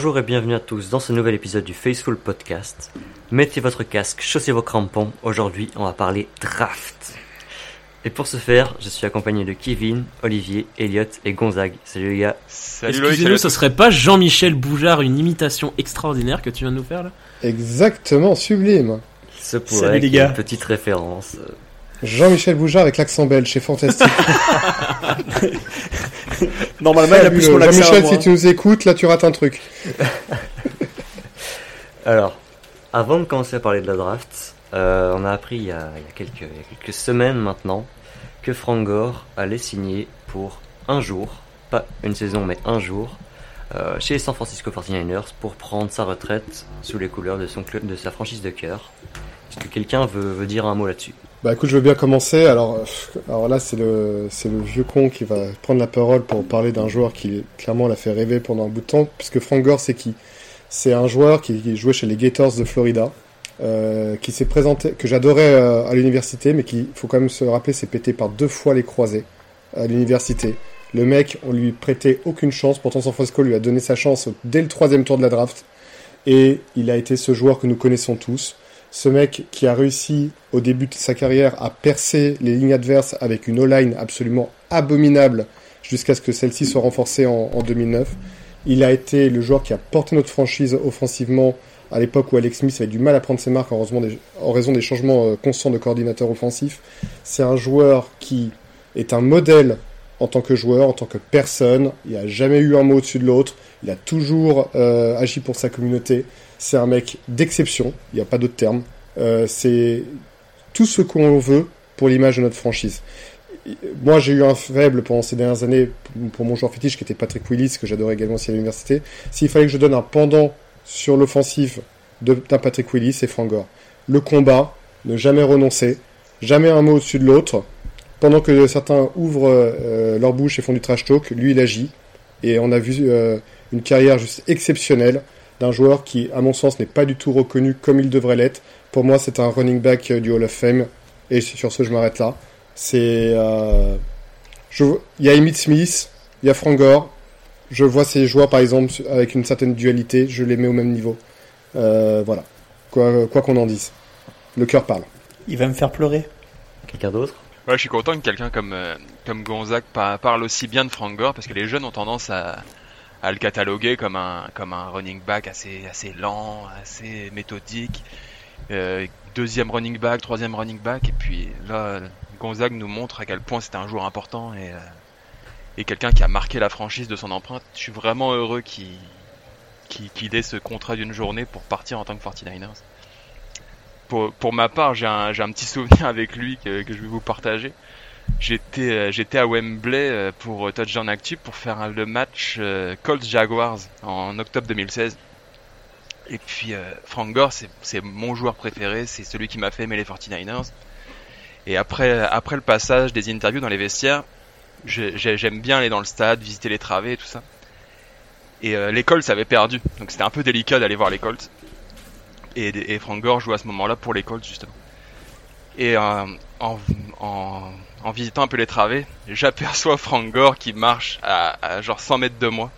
Bonjour et bienvenue à tous dans ce nouvel épisode du Faceful Podcast. Mettez votre casque, chaussez vos crampons. Aujourd'hui, on va parler draft. Et pour ce faire, je suis accompagné de Kevin, Olivier, Elliot et Gonzague. Salut les gars. Salut Excusez-nous, ce serait pas Jean-Michel Boujard, une imitation extraordinaire que tu viens de nous faire là? Exactement, sublime. Ce pourrait Salut les gars. une petite référence. Jean-Michel Boujard avec l'accent belge, c'est fantastique. Normalement, il a plus mon l'accent. à Jean-Michel, si tu nous écoutes, là tu rates un truc. Alors, avant de commencer à parler de la draft, euh, on a appris il y a, il y a quelques, il y a quelques semaines maintenant que Frank Gore allait signer pour un jour, pas une saison mais un jour, euh, chez les San Francisco 49ers pour prendre sa retraite sous les couleurs de, son club, de sa franchise de cœur. Est-ce que quelqu'un veut, veut dire un mot là-dessus? Bah écoute, je veux bien commencer. Alors, alors là, c'est le, c'est le vieux con qui va prendre la parole pour parler d'un joueur qui clairement l'a fait rêver pendant un bout de temps. Puisque Frank Gore, c'est qui? C'est un joueur qui, qui jouait chez les Gators de Florida, euh, qui s'est présenté, que j'adorais euh, à l'université, mais qui, faut quand même se rappeler, s'est pété par deux fois les croisés à l'université. Le mec, on lui prêtait aucune chance. Pourtant, San Francisco lui a donné sa chance dès le troisième tour de la draft. Et il a été ce joueur que nous connaissons tous. Ce mec qui a réussi au début de sa carrière à percer les lignes adverses avec une O-line absolument abominable jusqu'à ce que celle-ci soit renforcée en, en 2009. Il a été le joueur qui a porté notre franchise offensivement à l'époque où Alex Smith avait du mal à prendre ses marques en, heureusement des- en raison des changements euh, constants de coordinateur offensif. C'est un joueur qui est un modèle en tant que joueur, en tant que personne. Il n'a jamais eu un mot au-dessus de l'autre. Il a toujours euh, agi pour sa communauté. C'est un mec d'exception, il n'y a pas d'autre terme. Euh, c'est tout ce qu'on veut pour l'image de notre franchise. Moi, j'ai eu un faible pendant ces dernières années pour mon joueur fétiche qui était Patrick Willis, que j'adorais également aussi à l'université. S'il fallait que je donne un pendant sur l'offensive d'un Patrick Willis, c'est Frank Gore. Le combat, ne jamais renoncer, jamais un mot au-dessus de l'autre. Pendant que certains ouvrent euh, leur bouche et font du trash talk, lui, il agit. Et on a vu euh, une carrière juste exceptionnelle d'un joueur qui, à mon sens, n'est pas du tout reconnu comme il devrait l'être. Pour moi, c'est un running back euh, du Hall of Fame. Et sur ce, je m'arrête là. C'est, euh, je, il y a Emmitt Smith, il y a Frank Gore. Je vois ces joueurs, par exemple, avec une certaine dualité. Je les mets au même niveau. Euh, voilà. Quoi, quoi qu'on en dise. Le cœur parle. Il va me faire pleurer. Quelqu'un d'autre? Ouais, je suis content que quelqu'un comme, euh, comme Gonzague pa- parle aussi bien de Frank Gore parce que les jeunes ont tendance à, à le cataloguer comme un, comme un running back assez, assez lent, assez méthodique. Euh, deuxième running back, troisième running back, et puis là, Gonzague nous montre à quel point c'était un joueur important et, euh, et quelqu'un qui a marqué la franchise de son empreinte. Je suis vraiment heureux qu'il qu'il qu'il ait ce contrat d'une journée pour partir en tant que 49ers. Pour, ma part, j'ai un, petit souvenir avec lui que, je vais vous partager. J'étais euh, à Wembley euh, pour euh, Touchdown Actu pour faire le match Colts Jaguars en octobre 2016. Et puis Frank Gore, c'est mon joueur préféré, c'est celui qui m'a fait aimer les 49ers. Et après le passage des interviews dans les vestiaires, j'aime bien aller dans le stade, visiter les travées et tout ça. Et les Colts avaient perdu, donc c'était un peu délicat d'aller voir les Colts. Et, et Frank Gore joue à ce moment-là pour les Colts justement. Et euh, en, visitant un peu les travées, j'aperçois Frank Gore qui marche à, à genre 100 mètres de moi.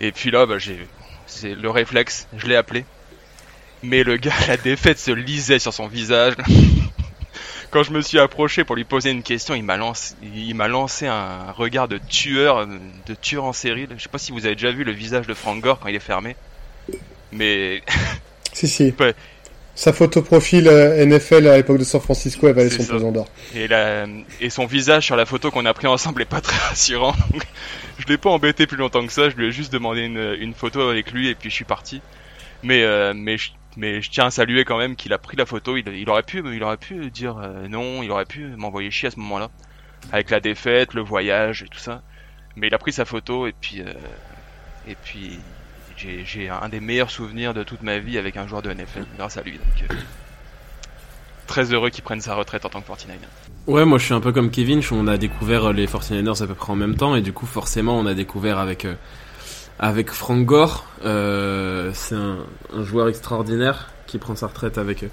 Et puis là, bah, j'ai, c'est le réflexe, je l'ai appelé. Mais le gars, la défaite se lisait sur son visage. Quand je me suis approché pour lui poser une question, il m'a lancé, il m'a lancé un regard de tueur, de tueur en série. Je sais pas si vous avez déjà vu le visage de Frank Gore quand il est fermé. Mais Si, si. Ouais. Sa photo profil euh, NFL à l'époque de San Francisco, elle valait son pesant d'or. Et, la, et son visage sur la photo qu'on a pris ensemble est pas très rassurant. Donc, je l'ai pas embêté plus longtemps que ça. Je lui ai juste demandé une, une photo avec lui et puis je suis parti. Mais euh, mais je, mais je tiens à saluer quand même qu'il a pris la photo. Il, il aurait pu il aurait pu dire euh, non. Il aurait pu m'envoyer chier à ce moment-là avec la défaite, le voyage et tout ça. Mais il a pris sa photo et puis euh, et puis j'ai un des meilleurs souvenirs de toute ma vie avec un joueur de NFL grâce à lui. Euh, très heureux qu'il prenne sa retraite en tant que 49 Ouais, moi je suis un peu comme Kevin, on a découvert euh, les 49ers à peu près en même temps et du coup forcément on a découvert avec euh, avec Frank Gore, c'est un, joueur extraordinaire qui prend sa retraite avec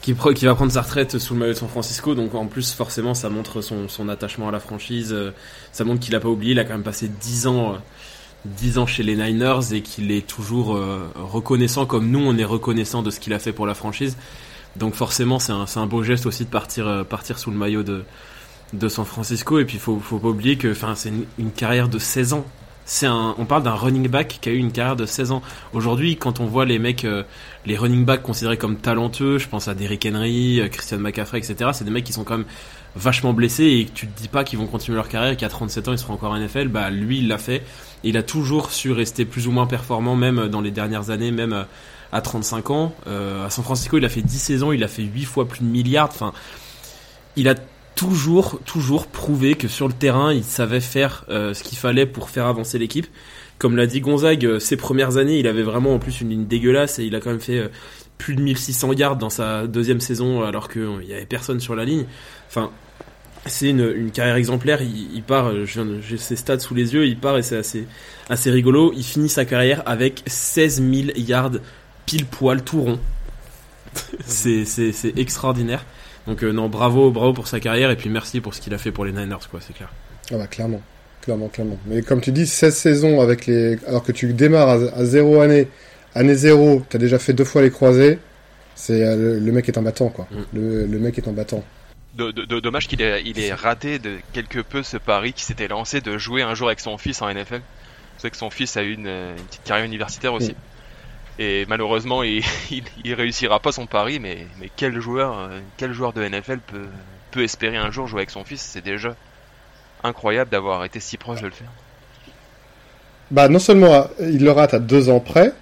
qui, va prendre sa retraite sous le maillot de San Francisco, donc en plus forcément ça montre son, son attachement à la franchise, ça montre qu'il a pas oublié, il a quand même passé 10 ans 10 ans chez les Niners et qu'il est toujours euh, reconnaissant comme nous on est reconnaissant de ce qu'il a fait pour la franchise. Donc forcément c'est un, un, beau geste aussi de partir, euh, partir sous le maillot de, de San Francisco et puis faut, faut pas oublier que c'est une, une, carrière de 16 ans. C'est on parle d'un running back qui a eu une carrière de 16 ans. Aujourd'hui, quand on voit les mecs, euh, les running backs considérés comme talentueux, je pense à Derrick Henry, Christian McCaffrey, etc. C'est des mecs qui sont quand même vachement blessés et que tu te dis pas qu'ils vont continuer leur carrière et qu'à 37 ans ils seront encore en NFL. Bah lui, il l'a fait il a toujours su rester plus ou moins performant, même dans les dernières années, même à 35 ans. Euh, à San Francisco, il a fait 10 saisons, il a fait 8 fois plus de milliards. Enfin, il a toujours, toujours prouvé que sur le terrain, il savait faire euh, ce qu'il fallait pour faire avancer l'équipe. Comme l'a dit Gonzague, euh, ses premières années, il avait vraiment en plus une ligne dégueulasse et il a quand même fait plus de 1600 yards dans sa deuxième saison alors qu'il n'y avait personne sur la ligne. Enfin, c'est une, une, carrière exemplaire. Il, il part, j'ai ses stats sous les yeux, il part et c'est assez, assez rigolo. Il finit sa carrière avec 16 000 yards pile poil tout rond. c'est extraordinaire. Donc euh, non, bravo, bravo pour sa carrière et puis merci pour ce qu'il a fait pour les Niners, quoi, c'est clair. Ah bah clairement, clairement, clairement. Mais comme tu dis, 16 saisons avec les, alors que tu démarres à, 0 année, année 0, t'as déjà fait deux fois les croisés. C'est euh, le, mec est un battant, quoi. Mm. Le, le mec est un battant dommage qu'il ait, il ait raté de quelque peu ce pari qui s'était lancé de jouer un jour avec son fils en NFL. C'est que son fils a eu une, petite carrière universitaire aussi. Et malheureusement, il, il, réussira pas son pari, mais, mais quel joueur, euh, quel joueur de NFL peut, peut espérer un jour jouer avec son fils? C'est déjà incroyable d'avoir été si proche de le faire. Bah non seulement il le rate à deux ans près,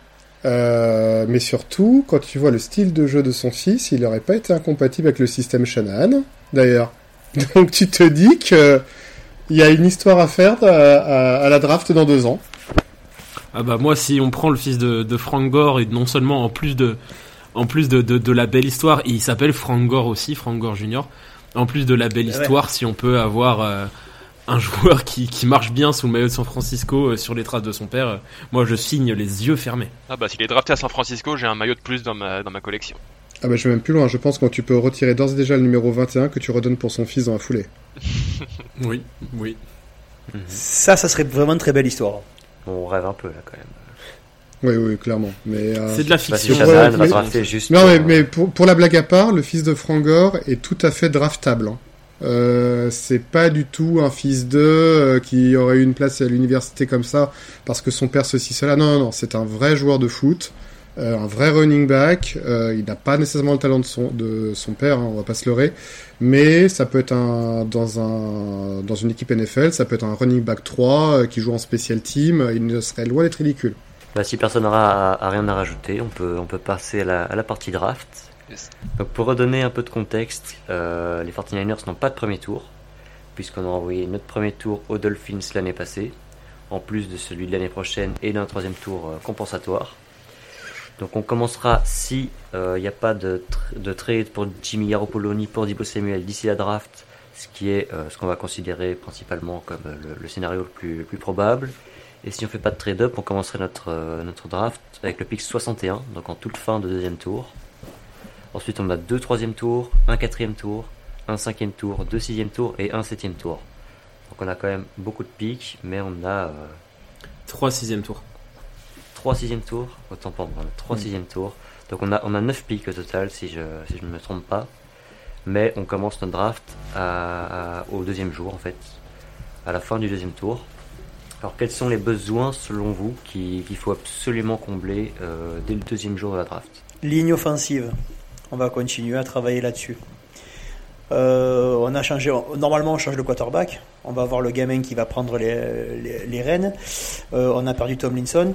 euh, mais surtout, quand tu vois le style de jeu de son fils, il n'aurait pas été incompatible avec le système Shanahan d'ailleurs. Donc tu te dis que il y a une histoire à faire à, la draft dans deux ans. Ah bah moi si on prend le fils de, Frank Gore et non seulement en plus de en plus de, de, la belle histoire, il s'appelle Frank Gore aussi, Frank Gore Jr. En plus de la belle histoire, si on peut avoir euh, un joueur qui, qui, marche bien sous le maillot de San Francisco euh, sur les traces de son père, euh, moi je signe les yeux fermés. Ah bah s'il est drafté à San Francisco, j'ai un maillot de plus dans ma, dans ma collection. Ah bah je vais même plus loin, je pense que tu peux retirer d'ores et déjà le numéro 21 que tu redonnes pour son fils dans la foulée. oui, oui. Ça, ça serait vraiment une très belle histoire. On rêve un peu là quand même. Oui, oui, clairement. Mais euh, c'est de la fiction. juste non, mais, mais pour, pour, la blague à part, le fils de Frangor est tout à fait draftable. Hein. Euh, c'est pas du tout un fils d'eux euh, qui aurait eu une place à l'université comme ça parce que son père ceci cela. Non, non, non, c'est un vrai joueur de foot. Euh, un vrai running back. Euh, il n'a pas nécessairement le talent de son, de son père, hein, on va pas se leurrer, mais ça peut être un dans un dans une équipe NFL, ça peut être un running back 3 euh, qui joue en special team. Il ne serait loin d'être ridicule. Bah, si personne n'aura rien à rajouter, on peut on peut passer à la, à la partie draft. Donc pour redonner un peu de contexte, les 49ers n'ont pas de premier tour, puisqu'on a envoyé notre premier tour aux Dolphins l'année passée, en plus de celui de l'année prochaine et d'un troisième tour compensatoire. Donc on commencera si il euh, n'y a pas de, de, trade pour Jimmy Garoppolo ni pour Dibo Samuel d'ici la draft, ce qui est euh, ce qu'on va considérer principalement comme euh, le, scénario le plus, probable. Et si on fait pas de trade-up, on commencerait notre, notre draft avec le pick 61, donc en toute fin de deuxième tour. Ensuite on a deux troisième tours, un quatrième tour, un cinquième tour, deux sixième tours et un septième tour. Donc on a quand même beaucoup de picks, mais on a... Trois sixième tours. 3 sixième tours, autant pour moi, 3 mm. sixième tours. Donc on a, on a 9 pics au total si je, si je ne me trompe pas. Mais on commence notre draft à, au deuxième jour en fait, à la fin du deuxième tour. Alors quels sont les besoins selon vous qu'il faut absolument combler euh, dès le deuxième jour de la draft? Ligne offensive, on va continuer à travailler là-dessus. Euh, on a changé, normalement on change le quarterback, on va avoir le gamin qui va prendre les, les, les rênes. Euh, on a perdu Tomlinson,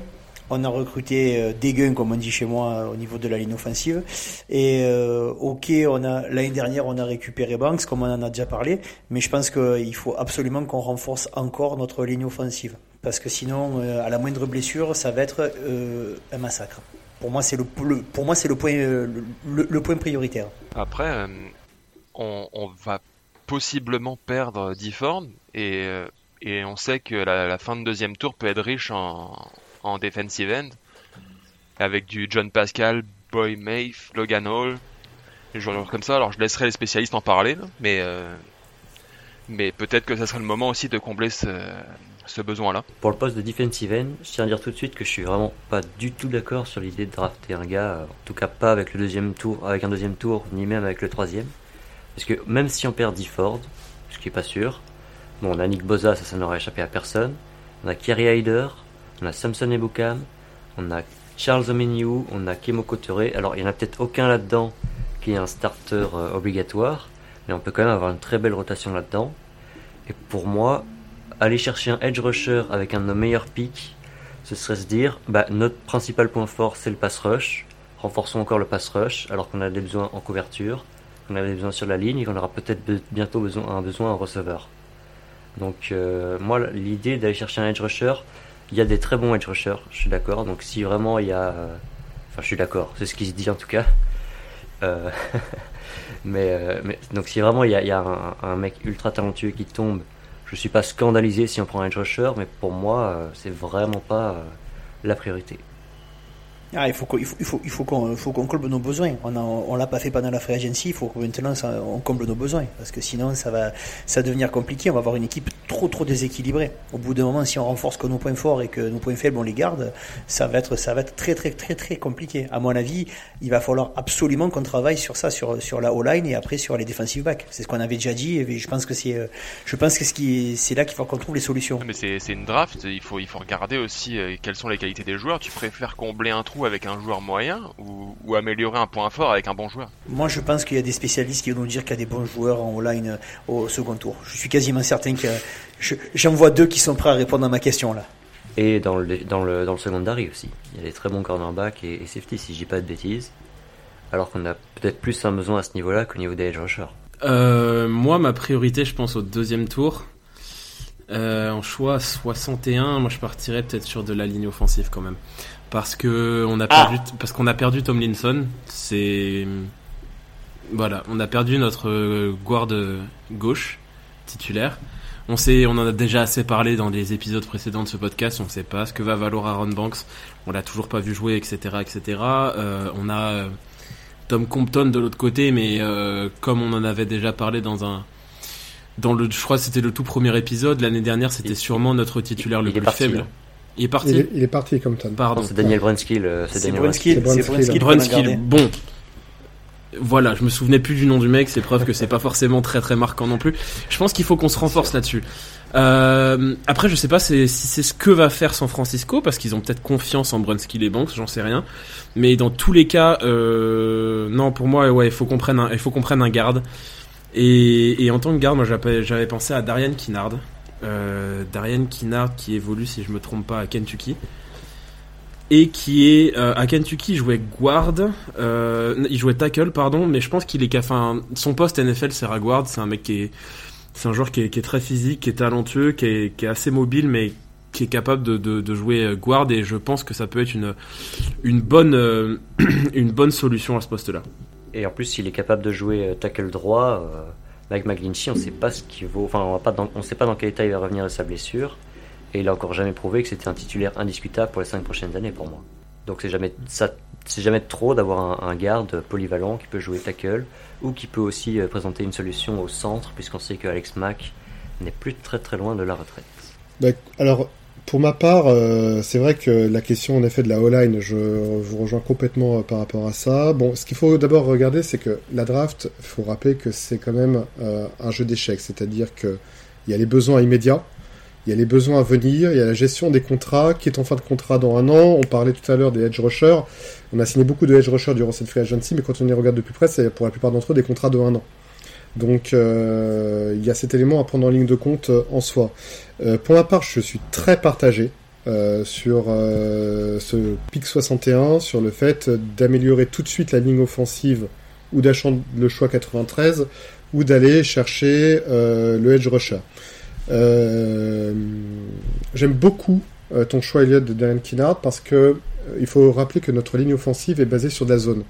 on a recruté euh, des gains, comme on dit chez moi, au niveau de la ligne offensive. Et euh, ok, on a l'année dernière, on a récupéré Banks, comme on en a déjà parlé, mais je pense qu'il faut absolument qu'on renforce encore notre ligne offensive, parce que sinon, euh, à la moindre blessure, ça va être un massacre. Pour moi, c'est le, pour moi c'est le point le, point prioritaire. Après, on, va possiblement perdre Difford et et on sait que la, la, fin de deuxième tour peut être riche en, en defensive end, avec du John Pascal, Boy Mafe, Logan Hall, des joueurs comme ça. Alors je laisserai les spécialistes en parler, mais euh, mais peut-être que ça serait le moment aussi de combler ce, ce besoin-là. Pour le poste de defensive end, je tiens à dire tout de suite que je suis vraiment pas du tout d'accord sur l'idée de drafter un gars, euh, en tout cas pas avec le deuxième tour, avec un deuxième tour, ni même avec le troisième. Parce que même si on perd Ford, ce qui est pas sûr, bon, on a Nick Boza, ça, ça n'aurait échappé à personne. On a Kerry Hyder, on a Samson Ebukam, on a Charles Omeniu, on a Kemo Kotore. Alors, il y en a peut-être aucun là-dedans qui est un starter euh, obligatoire, mais on peut quand même avoir une très belle rotation là-dedans. Et pour moi, aller chercher un edge rusher avec un de nos meilleurs picks, ce serait se dire, bah, notre principal point fort, c'est le pass rush. Renforçons encore le pass rush, alors qu'on a des besoins en couverture, qu'on a des besoins sur la ligne et qu'on aura peut-être bientôt besoin, un besoin en receveur. Donc, euh, moi, l'idée d'aller chercher un edge rusher, il y a des très bons edge rushers, je suis d'accord. Donc, si vraiment il y a. Euh, enfin, je suis d'accord, c'est ce qui se dit en tout cas. Euh, mais, mais, donc, si vraiment il y a, un, un, mec ultra talentueux qui tombe je suis pas scandalisé si on prend un edge rusher, mais pour moi, euh, c'est vraiment pas euh, la priorité. Ah, il faut qu'on il faut, il faut, qu'on comble nos besoins. On ne on l'a pas fait pendant la free agency, il faut que maintenant on comble nos besoins parce que sinon ça va ça devenir compliqué, on va avoir une équipe trop trop déséquilibrée. Au bout d'un moment si on renforce que nos points forts et que nos points faibles on les garde, ça va être ça va être très très très très compliqué. À mon avis, il va falloir absolument qu'on travaille sur ça sur sur la O-line et après sur les defensive backs. C'est ce qu'on avait déjà dit et je pense que c'est je pense que c'est là qu'il faut qu'on trouve les solutions. Mais c'est une draft, il faut il faut regarder aussi euh, quelles sont les qualités des joueurs, tu préfères combler un trou avec un joueur moyen ou, améliorer un point fort avec un bon joueur Moi, je pense qu'il y a des spécialistes qui vont nous dire qu'il y a des bons joueurs en line euh, au second tour. Je suis quasiment certain que j'en vois deux qui sont prêts à répondre à ma question là. Et dans le, dans le, dans le secondary aussi. Il y a des très bons cornerbacks et, safety, si je dis pas de bêtises. Alors qu'on a peut-être plus un besoin à ce niveau-là qu'au niveau des edge rushers. Euh, moi, ma priorité, je pense au deuxième tour. Euh, en choix 61, moi je partirais peut-être sur de la ligne offensive quand même parce que on a ah. perdu parce qu'on a perdu Tomlinson. C'est voilà, on a perdu notre euh, guard gauche titulaire. On sait, on en a déjà assez parlé dans les épisodes précédents de ce podcast. On ne sait pas ce que va valoir Aaron Banks. On l'a toujours pas vu jouer, etc., etc. Euh, on a euh, Tom Compton de l'autre côté, mais comme on en avait déjà parlé dans un dans le, je crois c'était le tout premier épisode l'année dernière, c'était sûrement notre titulaire le plus faible. Il est parti. Il est, parti comme Tom. Pardon. C'est Daniel Brunskill. C'est Daniel Brunskill. C'est Brunskill. Bon. Voilà, je me souvenais plus du nom du mec, c'est preuve que c'est pas forcément très très marquant non plus. Je pense qu'il faut qu'on se renforce là-dessus. Euh, après, je sais pas si c'est ce que va faire San Francisco parce qu'ils ont peut-être confiance en Brunskill et Banks, j'en sais rien. Mais dans tous les cas, euh, non, pour moi, ouais, il faut qu'on prenne un, il faut qu'on prenne un garde. Et, et en tant que garde, moi j'avais pensé à Darian Kinnard, euh, Darian Kinnard qui évolue, si je me trompe pas, à Kentucky. Et qui est euh, à Kentucky, il jouait guard, euh, il jouait tackle, pardon, mais je pense qu'il est, enfin, son poste NFL c'est à guard. C'est un mec qui est, c'est un joueur qui est, très physique, qui est talentueux, qui est, assez mobile, mais qui est capable de, jouer guard. Et je pense que ça peut être une, bonne, une bonne solution à ce poste-là. Et en plus, s'il est capable de jouer tackle droit Mike McGlinchey, on ne sait pas ce qu'il vaut, enfin, on ne sait pas dans quel état il va revenir de sa blessure. Et il a encore jamais prouvé que c'était un titulaire indiscutable pour les 5 prochaines années pour moi. Donc c'est jamais, jamais trop d'avoir un, garde polyvalent qui peut jouer tackle ou qui peut aussi euh, présenter une solution au centre, puisqu'on sait que Alex Mack n'est plus très très loin de la retraite. Alors, pour ma part, euh, c'est vrai que la question en effet de la O-line, je vous rejoins complètement euh, par rapport à ça. Bon, ce qu'il faut d'abord regarder, c'est que la draft, il faut rappeler que c'est quand même euh, un jeu d'échecs, c'est-à-dire qu'il y a les besoins immédiats, il y a les besoins à venir, il y a la gestion des contrats qui est en fin de contrat dans un an. On parlait tout à l'heure des edge rushers. On a signé beaucoup de edge rushers durant cette free agency, mais quand on les regarde de plus près, c'est pour la plupart d'entre eux des contrats de un an. Donc euh, il y a cet élément à prendre en ligne de compte euh, en soi. Euh, pour ma part, je suis très partagé sur ce pic 61, sur le fait d'améliorer tout de suite la ligne offensive ou d'acheter le choix 93 ou d'aller chercher le edge rusher. J'aime beaucoup ton choix Elliot de Dan Kinnard parce que il faut rappeler que notre ligne offensive est basée sur de la zone.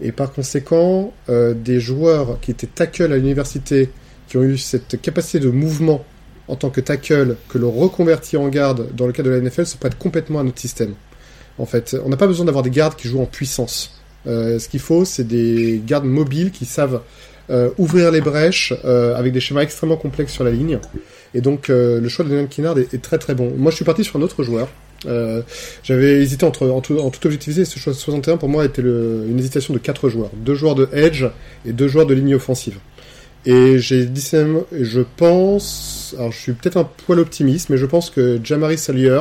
Et par conséquent, euh, des joueurs qui étaient tackle à l'université, qui ont eu cette capacité de mouvement en tant que tackle, que l'on reconvertit en garde dans le cadre de la NFL, se prête complètement à notre système. En fait, on n'a pas besoin d'avoir des gardes qui jouent en puissance. Euh, ce qu'il faut, c'est des gardes mobiles qui savent euh, ouvrir les brèches avec des schémas extrêmement complexes sur la ligne. Et donc le choix de Daniel Kinnard est, est très très bon. Moi je suis parti sur un autre joueur. Euh, J'avais hésité entre en tout, en objectivité, ce choix 61 pour moi était une hésitation de quatre joueurs, deux joueurs de edge et deux joueurs de ligne offensive. Et j'ai dit je pense, alors je suis peut-être un poil optimiste, mais je pense que Jamari Salier,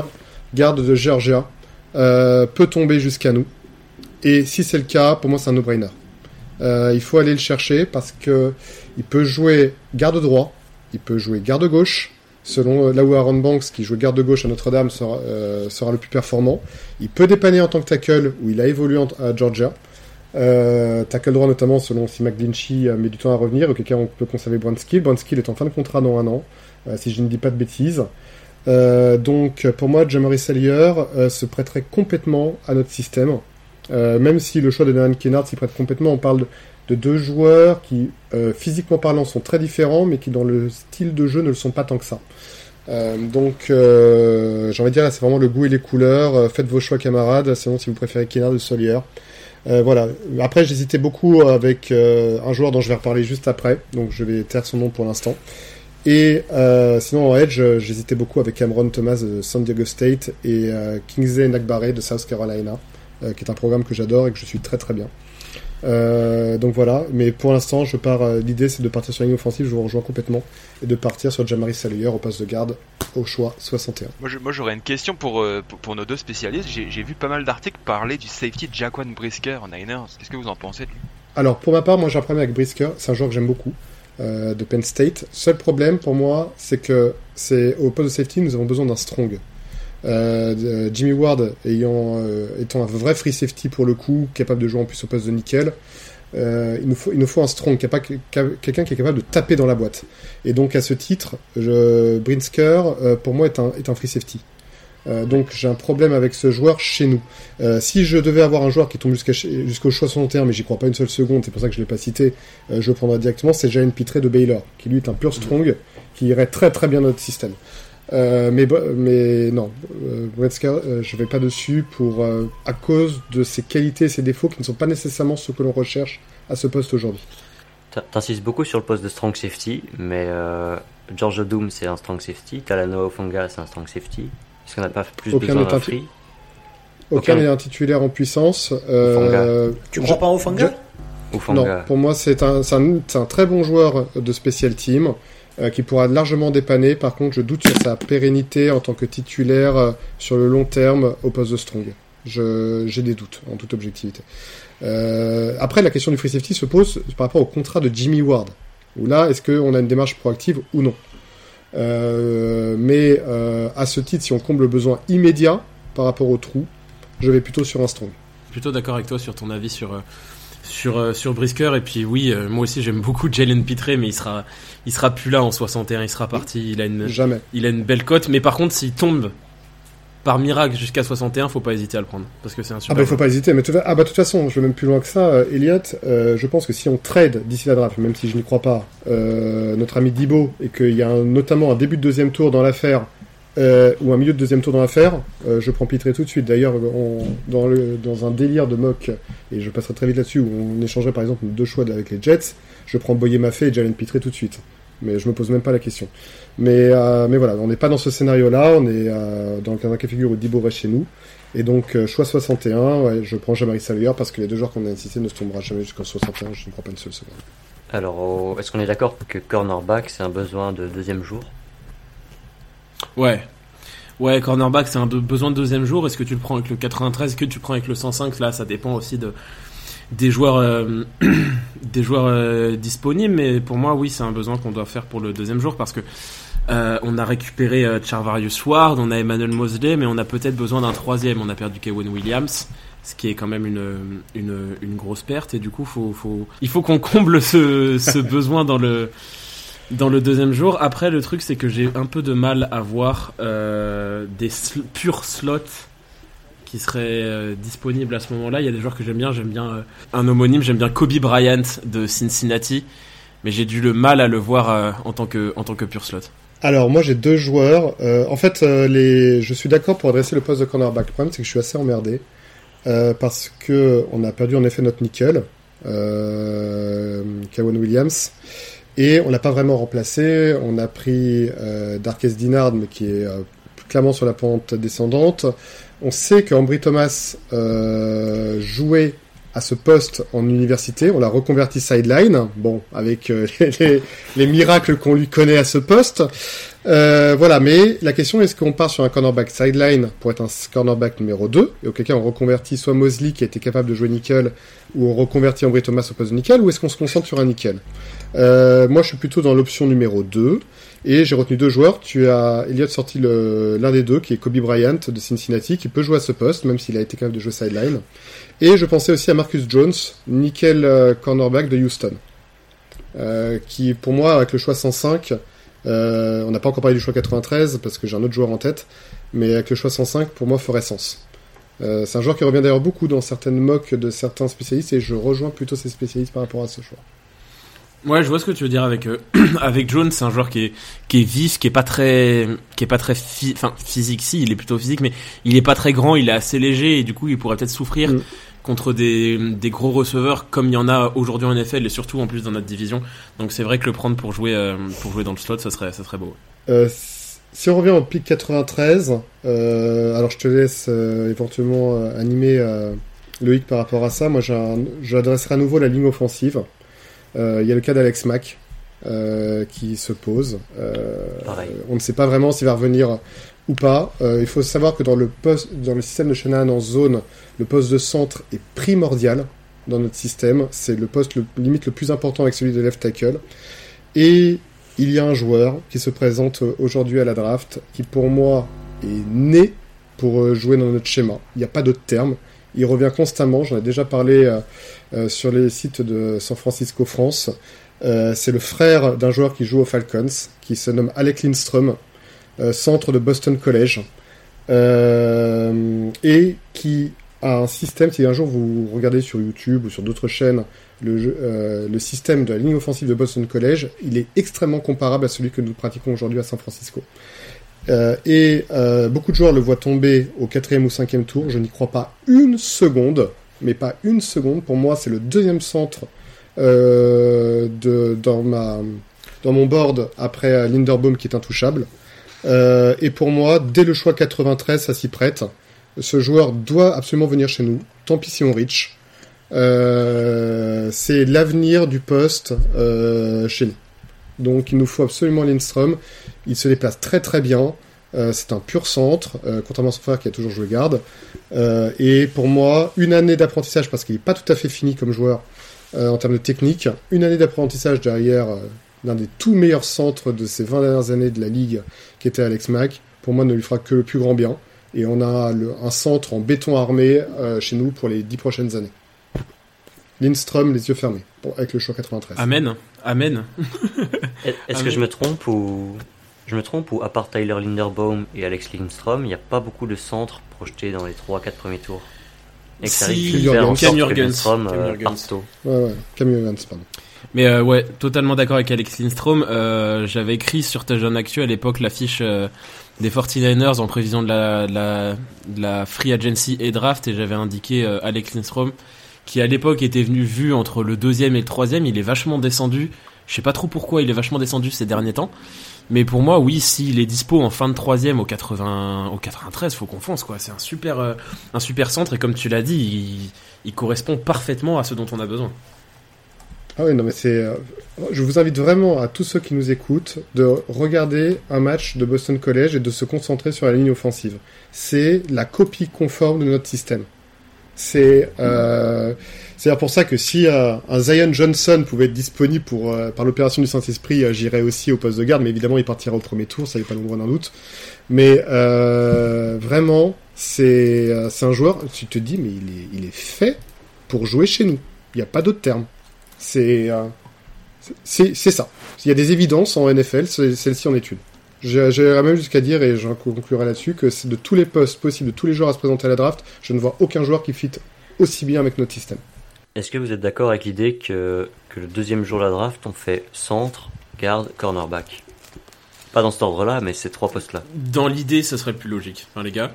garde de Georgia, euh, peut tomber jusqu'à nous. Et si c'est le cas, pour moi c'est un no-brainer. Euh, il faut aller le chercher parce que il peut jouer garde droit, il peut jouer garde gauche. Selon euh, là où Aaron Banks, qui joue garde gauche à Notre-Dame, sera, euh, sera le plus performant. Il peut dépanner en tant que tackle, où il a évolué en- à Georgia. Euh, tackle droit notamment, selon si McGlinchey euh, met du temps à revenir, auquel cas on peut conserver Brunskill. Brunskill est en fin de contrat dans un an, si je ne dis pas de bêtises. Donc pour moi, Jamari Salier se prêterait complètement à notre système. Même si le choix de Darren Kennard s'y prête complètement, on parle de, de deux joueurs qui, euh, physiquement parlant, sont très différents, mais qui dans le style de jeu ne le sont pas tant que ça. Euh, donc, euh, j'ai envie de dire, là, c'est vraiment le goût et les couleurs. Euh, faites vos choix, camarades. Sinon, si vous préférez Kennard ou Solier. Euh, voilà. Après, j'hésitais beaucoup avec euh, un joueur dont je vais reparler juste après, donc je vais taire son nom pour l'instant. Et sinon en Edge, j'hésitais beaucoup avec Cameron Thomas de San Diego State et Kingsley Nagbare de South Carolina, qui est un programme que j'adore et que je suis très très bien. Euh, donc voilà, mais pour l'instant, je pars. euh, L'idée, c'est de partir sur la ligne offensive, je vous rejoins complètement, et de partir sur Jamari Salier au poste de garde au choix 61. Moi, j'aurais une question pour, euh, pour, pour nos deux spécialistes. J'ai vu pas mal d'articles parler du safety de Jaquan Brisker en Niners. Qu'est-ce que vous en pensez de lui? Alors, pour ma part, moi j'ai un problème avec Brisker, c'est un joueur que j'aime beaucoup, de Penn State. Seul problème pour moi, c'est que c'est au poste de safety, nous avons besoin d'un strong. Euh, Jimmy Ward ayant, euh, étant un vrai free safety pour le coup, capable de jouer en plus au poste de nickel, euh, il, nous faut, il nous faut un strong, quelqu'un qui est capable de taper dans la boîte. Et donc à ce titre, je, Brinsker, pour moi, est un, est un free safety. Donc j'ai un problème avec ce joueur chez nous. Si je devais avoir un joueur qui tombe jusqu'au choix 61, mais j'y crois pas une seule seconde, c'est pour ça que je l'ai pas cité, je le prendrai directement, c'est Jalen Pitré de Baylor, qui lui est un pur strong, qui irait très très bien dans notre système. Euh, mais, non, euh, euh, je vais pas dessus pour euh, à cause de ses qualités et ses défauts qui ne sont pas nécessairement ce que l'on recherche à ce poste aujourd'hui. T'in- T'insistes beaucoup sur le poste de strong safety, mais euh, George Doom c'est un strong safety, Talanoa Ofunga c'est un strong safety. Est-ce qu'on n'a pas plus Aucun besoin d'un un- free? Aucun n'est un titulaire en puissance. Euh, Tu je- crois pas au Fanga Non, pour moi, c'est un, un, c'est un très bon joueur de special team euh, qui pourra largement dépanner. Par contre, je doute sur sa pérennité en tant que titulaire euh, sur le long terme au poste de strong. J'ai des doutes, en toute objectivité. Euh, après, la question du free safety se pose par rapport au contrat de Jimmy Ward. Où là, est-ce qu'on a une démarche proactive ou non? Mais à ce titre, si on comble le besoin immédiat par rapport au trou, je vais plutôt sur un strong. plutôt d'accord avec toi sur ton avis sur sur euh, sur Brisker. Et puis oui euh, moi aussi j'aime beaucoup Jalen Pitré mais il sera il sera plus là en 61 il sera parti. Il a une Jamais. il a une belle cote. Mais par contre s'il tombe par miracle jusqu'à 61 faut pas hésiter à le prendre. Parce que c'est un Ah super bah il faut pas hésiter, mais tout, ah bah de toute façon, je vais même plus loin que ça, euh, Elliot, euh, je pense que si on trade d'ici la draft, même si je n'y crois pas, notre ami Dibo, et qu'il y a un- notamment un début de deuxième tour dans l'affaire, euh, ou un milieu de deuxième tour dans l'affaire, euh, je prends Pitré tout de suite. D'ailleurs, dans, le, dans un délire de mock, et je passerai très vite là-dessus, où on échangerait par exemple deux choix avec les Jets, je prends Boyer Maffé et Jalen Pitré tout de suite. Mais je me pose même pas la question. Mais, euh, mais voilà, on n'est pas dans ce scénario-là, on est euh, dans un cas de figure où Dibo reste chez nous. Et donc, euh, choix 61, ouais, je prends Jamari Salier parce que les deux joueurs qu'on a insisté ne se tombera jamais jusqu'en 61, je ne crois pas une seule seconde. Alors, au- est-ce qu'on est d'accord que cornerback c'est un besoin de deuxième jour? Ouais. Ouais cornerback c'est un besoin de deuxième jour. Est-ce que tu le prends avec le 93 est-ce que tu prends avec le 105 là ça dépend aussi de des joueurs euh, des joueurs euh, disponibles. Mais pour moi oui c'est un besoin qu'on doit faire pour le deuxième jour parce que euh, on a récupéré euh, Charvarius Ward, on a Emmanuel Mosley, mais on a peut-être besoin d'un troisième. On a perdu Kevin Williams, ce qui est quand même une, une, une grosse perte. Et du coup, faut, faut, il faut qu'on comble ce, ce besoin dans le, dans le deuxième jour. Après, le truc, c'est que j'ai un peu de mal à voir euh, des purs slots qui seraient euh, disponibles à ce moment-là. Il y a des joueurs que j'aime bien. J'aime bien euh, un homonyme, j'aime bien Kobe Bryant de Cincinnati. Mais j'ai du le mal à le voir en tant que en tant que pur slot. Alors, moi, j'ai deux joueurs. En fait, je suis d'accord pour adresser le poste de cornerback. Le problème, c'est que je suis assez emmerdé. parce que on a perdu en effet notre nickel. euh, Kawan Williams. Et on l'a pas vraiment remplacé. On a pris euh, Darkest Dinard, mais qui est euh, clairement sur la pente descendante. On sait qu'Ambry Thomas euh, jouait à ce poste en université. On l'a reconverti sideline. Bon, avec euh, les, les miracles qu'on lui connaît à ce poste. Euh, voilà, mais la question est-ce qu'on part sur un cornerback sideline pour être un cornerback numéro 2 et auquel cas on reconvertit soit Mosley qui a été capable de jouer nickel ou on reconvertit Ambry Thomas au poste de nickel ou est-ce qu'on se concentre sur un nickel? Euh, Moi je suis plutôt dans l'option numéro 2 et j'ai retenu deux joueurs. Tu as Elliott sorti l'un des deux qui est Kobe Bryant de Cincinnati qui peut jouer à ce poste même s'il a été capable de jouer sideline. Et je pensais aussi à Marcus Jones, nickel euh, cornerback de Houston. Euh, qui pour moi avec le choix 105 euh, on n'a pas encore parlé du choix 93 parce que j'ai un autre joueur en tête, mais avec le choix 105, pour moi, ferait sens. Euh, c'est un joueur qui revient d'ailleurs beaucoup dans certaines mocks de certains spécialistes et je rejoins plutôt ces spécialistes par rapport à ce choix. Ouais, je vois ce que tu veux dire avec euh, avec Jones, c'est un joueur qui est qui est vif, qui est pas très qui est pas très enfin physique si, il est plutôt physique mais il est pas très grand, il est assez léger et du coup, il pourrait peut-être souffrir Mm. Contre des des gros receveurs comme il y en a aujourd'hui en NFL et surtout en plus dans notre division. Donc c'est vrai que le prendre pour jouer euh, pour jouer dans le slot, ça serait ça serait beau. Euh, si on revient au pic 93, euh, alors je te laisse euh, éventuellement euh, animer euh, Loïc par rapport à ça. Moi, j'adresserai à nouveau la ligne offensive. Euh, Il y a le cas d'Alex Mack euh, qui se pose. Euh, Pareil. on ne sait pas vraiment s'il va revenir ou pas. Euh, il faut savoir que dans le système de Shanahan en zone, le poste de centre est primordial dans notre système. C'est le poste le, limite le plus important avec celui de left tackle. Et il y a un joueur qui se présente euh, aujourd'hui à la draft qui pour moi est né pour euh, jouer dans notre schéma. Il n'y a pas d'autre terme. Il revient constamment. J'en ai déjà parlé sur les sites de San Francisco France. C'est le frère d'un joueur qui joue aux Falcons, qui se nomme Alec Lindstrom, centre de Boston College, euh, et qui a un système. Si un jour vous regardez sur YouTube ou sur d'autres chaînes euh, le système de la ligne offensive de Boston College, il est extrêmement comparable à celui que nous pratiquons aujourd'hui à San Francisco. Euh, et euh, beaucoup de joueurs le voient tomber au quatrième ou cinquième tour. Je n'y crois pas une seconde, mais pas une seconde. Pour moi, c'est le deuxième centre euh, de, dans, dans mon board après euh, Linderbaum qui est intouchable. Euh, et pour moi, dès le choix 93, ça s'y prête. Ce joueur doit absolument venir chez nous. Tant pis si on reach. Euh, c'est l'avenir du poste euh, chez nous. Donc il nous faut absolument Lindstrom. Il se déplace très très bien. C'est un pur centre, contrairement à son frère qui a toujours joué garde. Et pour moi, une année d'apprentissage, parce qu'il n'est pas tout à fait fini comme joueur en termes de technique, une année d'apprentissage derrière l'un des tout meilleurs centres de ces 20 dernières années de la Ligue, qui était Alex Mack, pour moi ne lui fera que le plus grand bien. Et on a le- un centre en béton armé euh, chez nous pour les 10 prochaines années. Lindstrom, les yeux fermés, avec le choix 93. Amen. Amen. Est- Est-ce que je me trompe ou je me trompe ou à part Tyler Linderbaum et Alex Lindstrom, il n'y a pas beaucoup de centres projetés dans les 3-4 premiers tours? Et que ça Si, Cam Jurgens. Cam euh, Jurgens. pardon. Mais euh, ouais, totalement d'accord avec Alex Lindstrom. Euh, J'avais écrit sur Touchdown Actu à l'époque l'affiche euh, des 49ers en prévision de la, la, free agency et draft et j'avais indiqué Alex Lindstrom qui à l'époque était venu vu entre le deuxième et le troisième. Il est vachement descendu. Je sais pas trop pourquoi il est vachement descendu ces derniers temps. Mais pour moi, oui, s'il est dispo en fin de troisième au 80, au 93, faut qu'on fonce quoi. C'est un super, un super centre et comme tu l'as dit, il correspond parfaitement à ce dont on a besoin. Ah oui, non, mais c'est. euh, Je vous invite vraiment à tous ceux qui nous écoutent de regarder un match de Boston College et de se concentrer sur la ligne offensive. C'est la copie conforme de notre système. C'est euh, c'est pour ça que si euh, un Zion Johnson pouvait être disponible pour euh, par l'opération du Saint-Esprit, euh, j'irais aussi au poste de garde, mais évidemment il partira au premier tour, ça n'est pas l'ombre d'un doute. Mais vraiment, c'est c'est un joueur, tu te dis, mais il est, il est fait pour jouer chez nous. Il n'y a pas d'autre terme. C'est euh, c'est c'est ça. Il y a des évidences en NFL, c'est- celle-ci en est une. J'irais même jusqu'à dire, et j'en conclurai là-dessus, que c'est de tous les postes possibles, de tous les joueurs à se présenter à la draft, je ne vois aucun joueur qui fit aussi bien avec notre système. Est-ce que vous êtes d'accord avec l'idée que, que le deuxième jour de la draft, on fait centre, garde, cornerback? Pas dans cet ordre-là, mais ces trois postes-là. Dans l'idée, ce serait le plus logique. Enfin, les gars.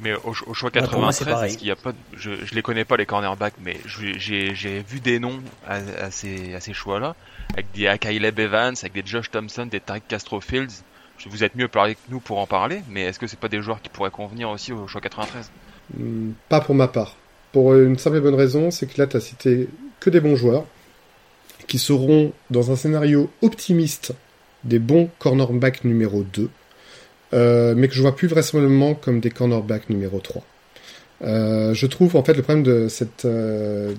Mais au, au choix Bah, pour moi, c'est 93, pareil. est-ce qu'il y a pas, de- je, je les connais pas les cornerbacks, mais je- j'ai j'ai vu des noms à, à ces, à ces choix-là, avec des Caleb Evans, avec des Josh Thompson, des Tarek Castro Fields. Vous êtes mieux parlé que nous pour en parler, mais est-ce que c'est pas des joueurs qui pourraient convenir aussi au choix 93 Hmm, Pas pour ma part. Pour une simple et bonne raison, c'est que là, tu as cité que des bons joueurs qui seront, dans un scénario optimiste, des bons cornerbacks numéro 2, euh, mais que je vois plus vraisemblablement comme des cornerbacks numéro 3. Euh, je trouve en fait le problème de cette, euh,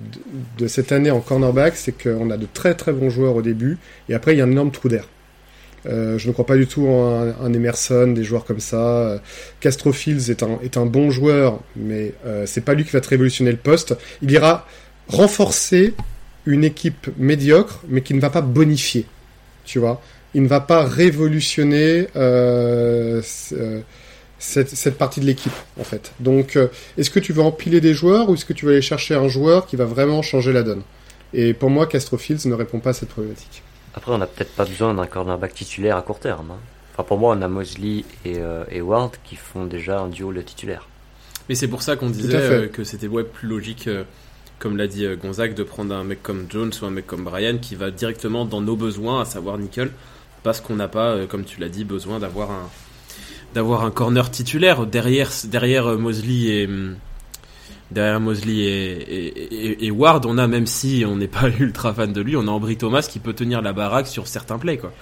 de, cette année en cornerback, c'est qu'on a de très très bons joueurs au début, et après il y a un énorme trou d'air. Euh, je ne crois pas du tout en un, Emerson, des joueurs comme ça. Castro est un, est un bon joueur, mais euh, c'est pas lui qui va te révolutionner le poste. Il ira renforcer une équipe médiocre, mais qui ne va pas bonifier. Tu vois, il ne va pas révolutionner euh, euh, cette, cette partie de l'équipe, en fait. Donc, euh, est-ce que tu veux empiler des joueurs ou est-ce que tu vas aller chercher un joueur qui va vraiment changer la donne? Et pour moi, Castro Fields ne répond pas à cette problématique. Après, on n'a peut-être pas besoin d'un cornerback titulaire à court terme. hein. Enfin, pour moi, on a Mosley et, euh, et Ward qui font déjà un duo le titulaire. Mais c'est pour ça qu'on disait euh, que c'était ouais, plus logique, euh, comme l'a dit euh, Gonzague, de prendre un mec comme Jones ou un mec comme Brian qui va directement dans nos besoins, à savoir nickel, parce qu'on n'a pas, euh, comme tu l'as dit, besoin d'avoir un d'avoir un corner titulaire derrière derrière euh, Mosley et hum, derrière Mosley et, et, et- et Ward. On a même si on n'est pas ultra fan de lui, on a Ambry Thomas qui peut tenir la baraque sur certains plays quoi.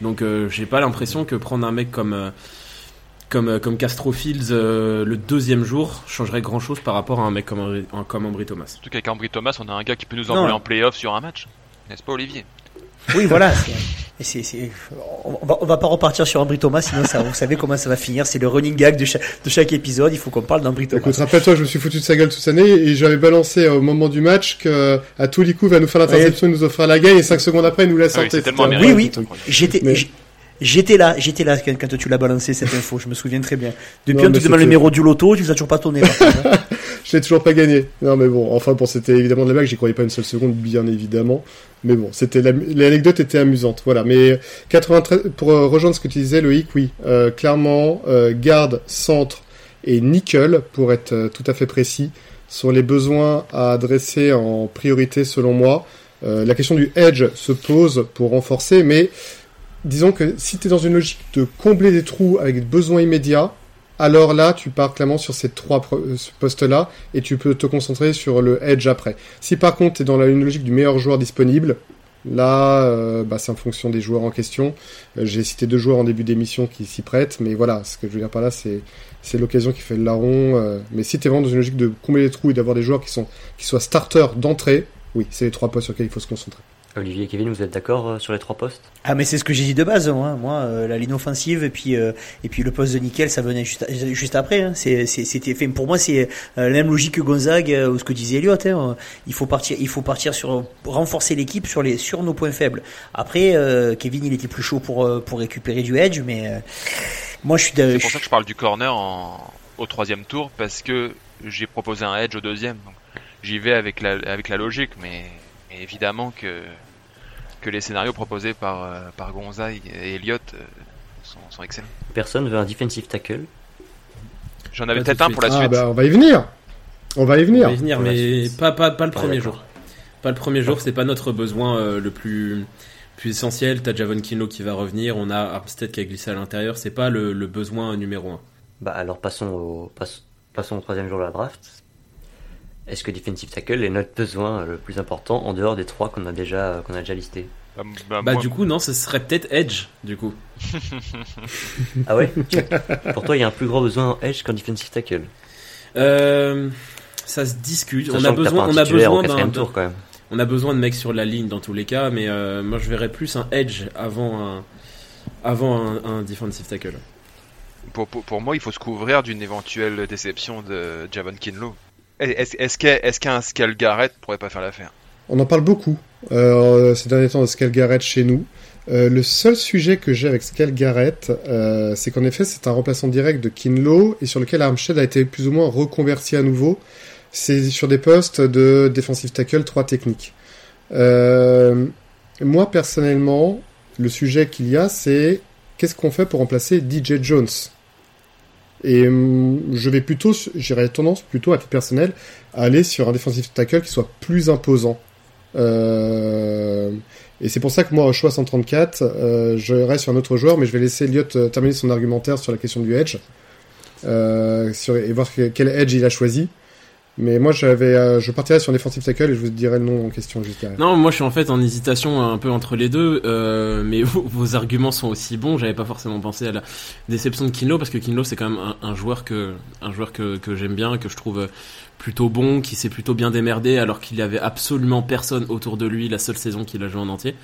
Donc euh, j'ai pas l'impression que prendre un mec comme euh, comme, comme Castro Fields euh, le deuxième jour changerait grand chose par rapport à un mec comme, Ambry- un- comme Ambry Thomas. Surtout qu'avec Ambry Thomas, on a un gars qui peut nous Non. envoyer en playoff sur un match. N'est-ce pas, Olivier? Oui, voilà. et c'est- c'est- on, va, on va pas repartir sur Ambry Thomas, sinon ça, vous savez comment ça va finir. C'est le running gag de chaque, de chaque épisode. Il faut qu'on parle d'Ambry Thomas. Écoute, rappelle-toi, je me suis foutu de sa gueule toute cette année et j'avais balancé au moment du match que à tous les coups, il va nous faire l'interception, il nous offrir la gagne et 5 secondes après, il nous laisse Ah oui, un Oui, oui. J'étais, Mais- j'étais là, j'étais là quand, tu l'as balancé cette info. Je me souviens très bien. Depuis, on te demande le numéro du loto, tu nous as toujours pas tourné. Je l'ai toujours pas gagné. Non, mais bon, enfin, bon, c'était évidemment de la blague, j'y croyais pas une seule seconde, bien évidemment. Mais bon, c'était la- l'anecdote était amusante, voilà. Mais 93, pour euh, rejoindre ce que tu disais, Loïc, oui, euh, clairement, euh, garde, centre et nickel, pour être euh, tout à fait précis, sont les besoins à adresser en priorité selon moi. Euh, la question du edge se pose pour renforcer, mais disons que si tu es dans une logique de combler des trous avec des besoins immédiats, alors là, tu pars clairement sur ces trois euh, postes-là et tu peux te concentrer sur le edge après. Si par contre, tu es dans la, logique du meilleur joueur disponible, là, euh, bah, c'est en fonction des joueurs en question. Euh, J'ai cité deux joueurs en début d'émission qui s'y prêtent, mais voilà, ce que je veux dire par là, c'est c'est l'occasion qui fait le larron. euh, mais si tu vraiment dans une logique de combler les trous et d'avoir des joueurs qui, sont, qui soient starters d'entrée, oui, c'est les trois postes sur lesquels il faut se concentrer. Olivier et Kevin, vous êtes d'accord euh, sur les trois postes? Ah, mais c'est ce que j'ai dit de base, moi. Moi, euh, la ligne offensive et puis euh, et puis le poste de nickel, ça venait juste juste après. Hein. C'est c'est- c'était fait. Pour moi, c'est la même logique que Gonzague euh, ou ce que disait Elliot. Hein. Il faut partir, il faut partir sur renforcer l'équipe sur les sur nos points faibles. Après, euh, Kevin, il était plus chaud pour pour récupérer du edge, mais euh, moi, je suis. de- C'est pour ça que je parle du corner en... au troisième tour, parce que j'ai proposé un edge au deuxième. Donc j'y vais avec la, avec la logique, mais, mais évidemment que, que les scénarios proposés par, euh, par Gonzague et Elliott euh, sont, sont excellents. Personne veut un defensive tackle J'en avais peut-être un pour la ah, suite. bah, on va y venir. On va y On venir. va y venir, mais pas, pas, pas le premier jour. Pas le premier jour, c'est pas notre besoin euh, le plus, plus essentiel. T'as Javon Kinlo qui va revenir, on a Armstead qui a glissé à l'intérieur, c'est pas le, le besoin numéro un. Bah alors passons au, passons au troisième jour de la draft. Est-ce que defensive tackle est notre besoin le plus important en dehors des trois qu'on a déjà qu'on a déjà listés Bah, bah, Bah moi- du coup non, ce serait peut-être Edge du coup. Ah ouais Pour toi, il y a un plus gros besoin en edge qu'en defensive tackle. Euh, ça se discute. On a besoin, on a besoin d'un, tour quand même. on a besoin de mecs sur la ligne dans tous les cas, mais euh, moi je verrais plus un Edge avant un, avant un, un defensive tackle. pour, pour, pour moi, il faut se couvrir d'une éventuelle déception de Javon Kinlo. Est-ce qu'un pourrait pas faire l'affaire? On en parle beaucoup euh, ces derniers temps de Scal Garrett chez nous. Euh, le seul sujet que j'ai avec Scal Garrett, euh, c'est qu'en effet, c'est un remplaçant direct de Kinlo et sur lequel Armstead a été plus ou moins reconverti à nouveau. C'est sur des postes de defensive tackle 3 techniques. Moi, personnellement, le sujet qu'il y a, c'est qu'est-ce qu'on fait pour remplacer DJ Jones? Et hum, je vais plutôt, j'irai tendance plutôt à titre personnel à aller sur un defensive tackle qui soit plus imposant. Euh, et c'est pour ça que moi, au choix 134, euh, je reste sur un autre joueur, mais je vais laisser Elliott euh, terminer son argumentaire sur la question du edge. Euh, sur, et voir que- quel edge il a choisi. Mais moi, j'avais, euh, je partirais sur un defensive tackle et je vous dirai le nom en question juste derrière. Non, moi je suis en fait en hésitation un peu entre les deux, euh, mais vos, arguments sont aussi bons. J'avais pas forcément pensé à la déception de Kinlo parce que Kinlo c'est quand même un, joueur que un joueur que, que j'aime bien, que je trouve plutôt bon, qui s'est plutôt bien démerdé alors qu'il y avait absolument personne autour de lui la seule saison qu'il a joué en entier.